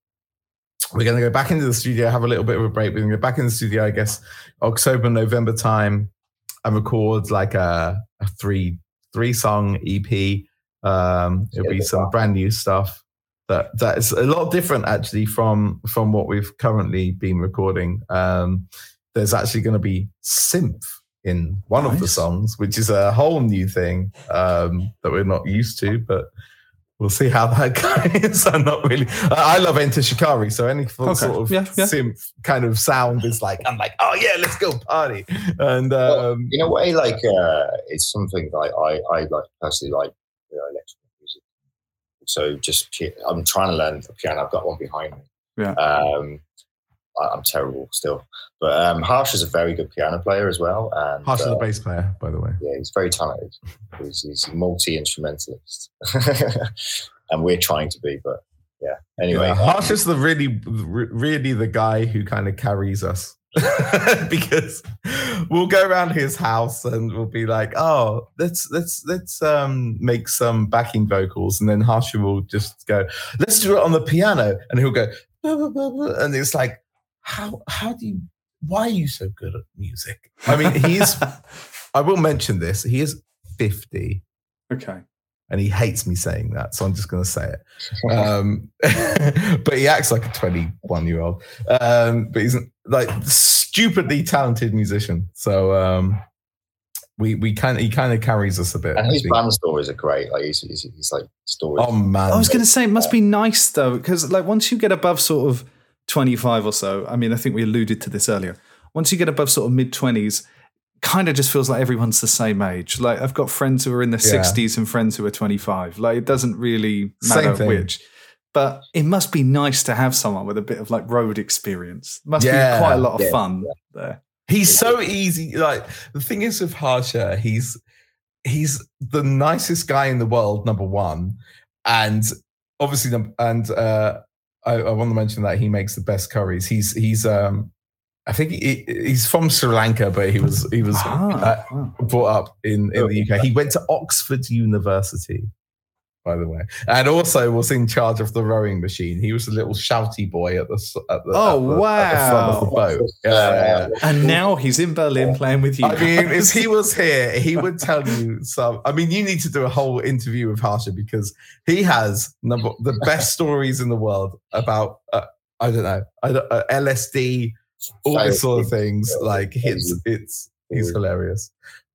S2: we're gonna go back into the studio, have a little bit of a break. We're gonna go back in the studio, I guess, October, November time and record like a, a three three song EP. Um it'll be some brand new stuff that that is a lot different actually from from what we've currently been recording. Um, there's actually going to be synth in one of the songs, which is a whole new thing um, that we're not used to, but. We'll see how that goes. I'm not really. I I love Enter Shikari, so any
S1: Okay.
S2: sort of
S1: Yeah, yeah.
S2: synth kind of sound is like I'm like, oh yeah, let's go party. And
S3: Well,
S2: um,
S3: in a way, like uh, it's something that I, I like personally like you know, electronic music. So just I'm trying to learn the piano. I've got one behind me.
S1: Yeah.
S3: Um, I, I'm terrible still, but um, Harsh is a very good piano player as well, and
S2: Harsh is
S3: uh,
S2: a bass player, by the way.
S3: yeah, he's very talented. He's, he's a multi instrumentalist, and we're trying to be. But yeah, anyway,
S2: Yeah,
S3: um,
S2: Harsh is the really, really the guy who kind of carries us because we'll go around his house and we'll be like, "Oh, let's let's let's um make some backing vocals," and then Harsha will just go, "Let's do it on the piano," and he'll go, "Blah, blah, blah, blah," and it's like, how how do you? Why are you so good at music? I mean, he's. I will mention this. He is fifty
S1: okay.
S2: and he hates me saying that, so I'm just going to say it. Um, but he acts like a 21 year old. Um, but he's like stupidly talented musician. So um, we we kind he kind of carries us a bit.
S3: And his band stories are great. Like he's, he's, he's like stories.
S2: Oh man,
S1: I was going to say it must be nice though, because like once you get above sort of twenty five or so, I mean, I think we alluded to this earlier. Once you get above sort of mid twenties, kind of just feels like everyone's the same age. Like I've got friends who are in their
S2: Yeah.
S1: sixties and friends who are twenty five. Like it doesn't really
S2: Same
S1: matter
S2: thing.
S1: which. But it must be nice to have someone with a bit of like road experience. Must
S2: Yeah.
S1: be quite a lot of
S3: Yeah,
S1: fun there.
S2: He's so easy. Like the thing is with Harsha, he's he's the nicest guy in the world. Number one, and obviously, and uh, I, I want to mention that he makes the best curries. He's he's um, I think he, he's from Sri Lanka, but he was he was uh,
S1: Ah, wow.
S2: brought up in in the UK. He went to Oxford University. By the way, and also was in charge of the rowing machine. He was a little shouty boy at the at the,
S1: Oh,
S2: at the, at the front of the
S1: wow.
S2: boat. Yeah, yeah, yeah.
S1: And now he's in Berlin playing with you.
S2: I mean, if he was here, he would tell you some. I mean, you need to do a whole interview with Harsha because he has number the best stories in the world about uh, I don't know I don't, uh, LSD, all this sort of things. Like it's it's he's hilarious.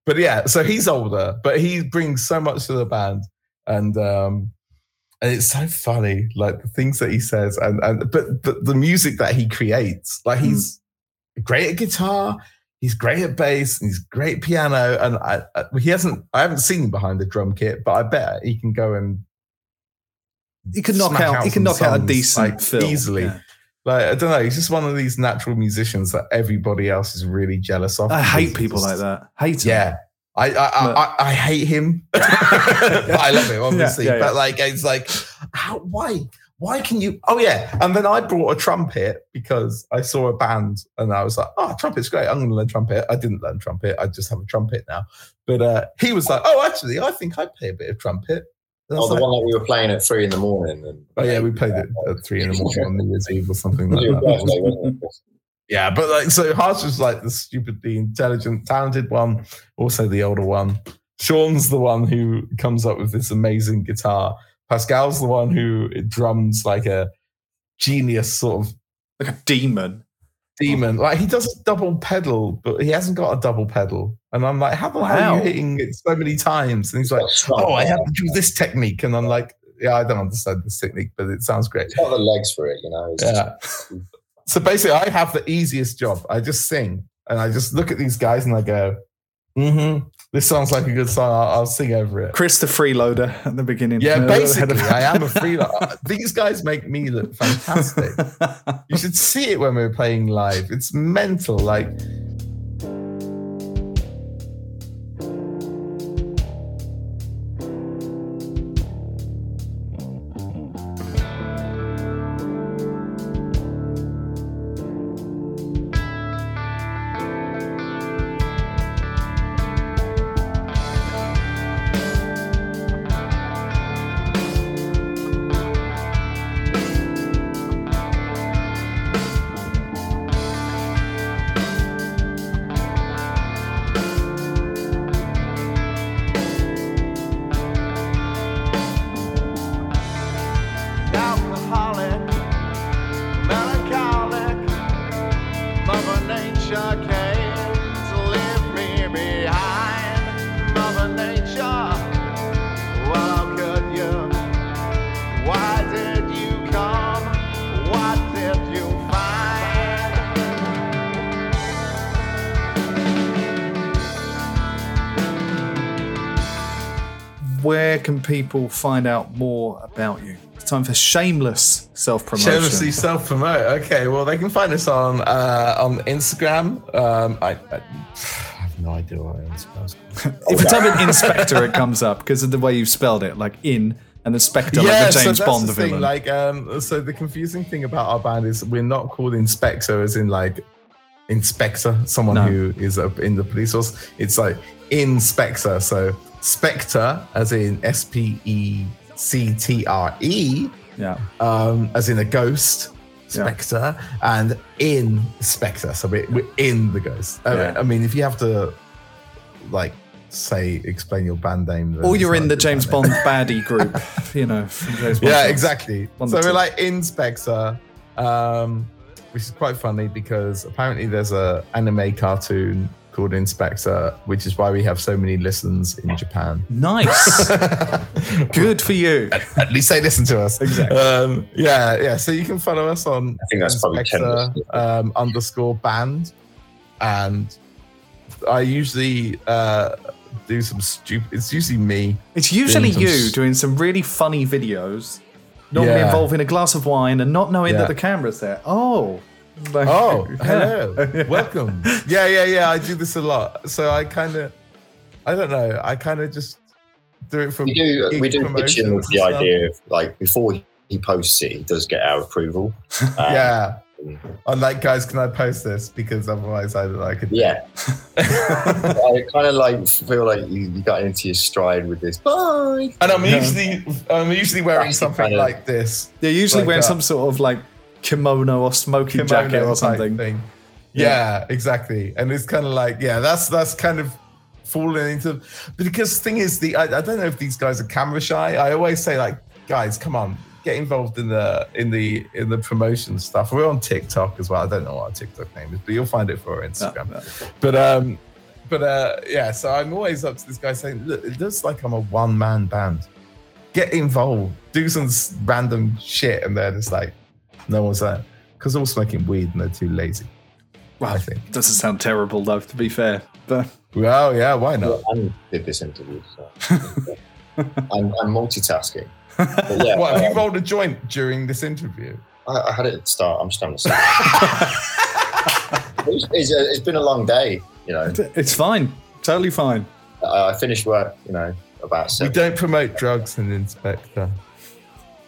S2: But yeah, so he's older, but he brings so much to the band, and um, and it's so funny, like the things that he says, and and but but the music that he creates, like he's great at guitar, he's great at bass, and he's great at piano, and I, I he hasn't I haven't seen him behind the drum kit, but I bet he can go and
S1: he could knock out,
S2: out
S1: he can knock out a decent
S2: like,
S1: film
S2: easily.
S1: Yeah.
S2: like I don't know, he's just one of these natural musicians that everybody else is really jealous of.
S1: I hate people
S2: just-
S1: like that. Hate.
S2: Yeah. I I, I, I I hate him, but I love him obviously.
S1: Yeah, yeah, yeah.
S2: But like, it's like, how? Why? Why can you? Oh yeah. And then I brought a trumpet because I saw a band and I was like, oh, trumpet's great. I'm going to learn trumpet. I didn't learn trumpet. I just have a trumpet now. But uh, he was like, oh, actually, I think I play a bit of trumpet. And I
S3: Oh, the
S2: like,
S3: one that we were playing at three in the morning. And,
S2: oh yeah, we played it at three in the morning on New Year's Eve or something like that.
S3: Birthday, wasn't it?
S2: Yeah, but like so Harsh was like the stupidly intelligent, talented one, also the older one. Sean's the one who comes up with this amazing guitar. Pascal's the one who drums like a genius sort of
S1: like a demon.
S2: demon. Like he does a double pedal, but he hasn't got a double pedal. And I'm like, how the hell are you hitting it so many times? And he's like, oh, I have to do this technique. And I'm like, yeah, I don't understand this technique, but it sounds great.
S3: It's got the legs for it, you know. It's
S2: Yeah. So basically, I have the easiest job. I just sing and I just look at these guys and I go, mm-hmm, this sounds like a good song. I'll, I'll sing over it.
S1: Chris the freeloader at the beginning.
S2: Yeah,
S1: Uh,
S2: basically, I am a freeloader. These guys make me look fantastic. You should see it when we're playing live. It's mental. Like,
S1: people find out more about you? It's time for shameless self promotion.
S2: shamelessly self promote. Okay, well, they can find us on uh, on Instagram. Um, I, I, I have no idea what Instagram.
S1: If you type in inspector, it comes up because of the way you've spelled it, like in and the spectre, like the James
S2: so that's
S1: Bond
S2: the thing.
S1: villain.
S2: Like, um, so the confusing thing about our band is we're not called Inspector, as in like inspector, someone
S1: No.
S2: who is up in the police force. It's like inspector. So spectre, as in S P E C T R E,
S1: Yeah.
S2: um, as in a ghost.
S1: Yeah.
S2: Spectre and in Spectre, so we're, we're in the ghost. I,
S1: Yeah.
S2: I mean, if you have to, like, say, explain your band name,
S1: Or you're in the James
S2: band.
S1: Bond baddie group, you know. From James Bond
S2: Yeah, exactly. So we're like in Spectre, um, which is quite funny because apparently there's a anime cartoon called Inspector, which is why we have so many listens in Japan.
S1: Nice. Good for you.
S2: At least they listen to us.
S1: Exactly.
S2: Um, yeah, yeah. So you can follow us on
S3: I think that's probably 10
S2: Inspector, um, underscore band, and I usually uh, do some stupid. It's usually me.
S1: It's usually
S2: Doing
S1: you
S2: s-
S1: doing some really funny videos, normally
S2: Yeah.
S1: involving a glass of wine and not knowing
S2: Yeah.
S1: that the camera's there. Oh. Like-
S2: Oh,
S1: Yeah.
S2: welcome. Yeah, yeah, yeah. I do this a lot, so I kind of, I don't know. I kind of just do it from.
S3: We do we do pitch him with the
S2: stuff.
S3: idea of like before he posts it, he does get our approval. Um,
S2: Yeah. I'm like, guys, can I post this? Because otherwise, I, don't I could.
S3: Yeah. I kind of like feel like you, you got into your stride with this. Bye.
S2: And I'm usually, I'm usually wearing
S3: That's
S2: something
S3: kind of-
S2: like this.
S1: They're usually
S2: Like
S1: wearing
S2: that.
S1: some sort of like kimono or smoking jacket or something.
S2: Thing. Yeah, exactly. And it's kind of like, yeah, that's that's kind of falling into because the thing is, the I, I don't know if these guys are camera shy. I always say like, guys, come on, get involved in the in the in the promotion stuff. We're on TikTok as well. I don't know what our TikTok name is, but you'll find it for our Instagram.
S1: Yeah,
S2: But um, but uh, yeah. So I'm always up to this guy saying, look, it looks like I'm a one man band. Get involved, do some random shit, and they're just like, no one's there because they're all smoking weed and they're too lazy.
S1: Well,
S2: I think.
S1: doesn't sound terrible though, to be fair. But
S2: Well, yeah, why not?
S3: And did this interview. So. I'm, I'm multitasking. But yeah,
S2: What have you
S3: um,
S2: rolled a joint during this interview?
S3: I, I had it at the start. I'm just having a start. it's, it's, a- it's been a long day, you know.
S1: it's fine. Totally fine.
S3: I, I finished work, you know, about
S2: We don't promote drugs in Inspector.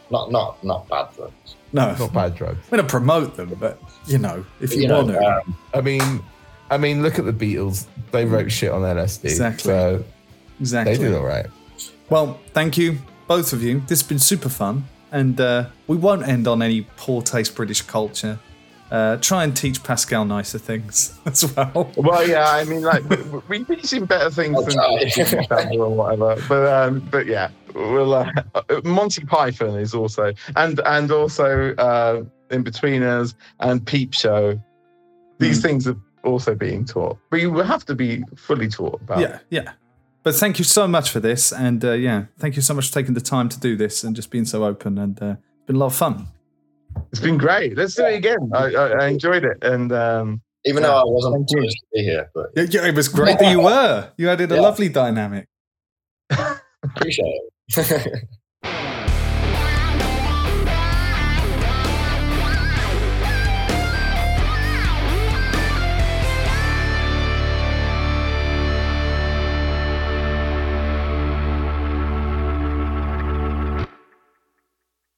S3: Not not not bad drugs.
S1: No,
S2: Not bad drugs.
S1: I'm going to promote them, but you know, if you,
S3: you know,
S1: want to.
S3: um,
S2: I mean, I mean, look at the Beatles. They wrote shit on LSD.
S1: Exactly.
S2: So
S1: exactly.
S2: they did all right.
S1: Well, thank you, both of you. This has been super fun. And uh, we won't end on any poor taste British culture. Uh, try and teach Pascal nicer things as well.
S2: Well, yeah, I mean, like we we seen better things than
S3: try.
S2: or whatever. But um, but yeah, we'll. Uh, Monty Python is also and and also uh, Inbetweeners and Peep Show. These things are also being taught, but you will have to be fully taught about.
S1: Yeah, yeah. But thank you so much for this. And uh, yeah, thank you so much for taking the time to do this and just being so open. And uh, it's been a lot of fun.
S2: It's been great. Let's do it again. I, I, I enjoyed it, and um,
S3: even though I wasn't supposed to be here, but
S1: Yeah, yeah, it was great that you were. You added a
S3: Yeah.
S1: lovely dynamic.
S3: appreciate it.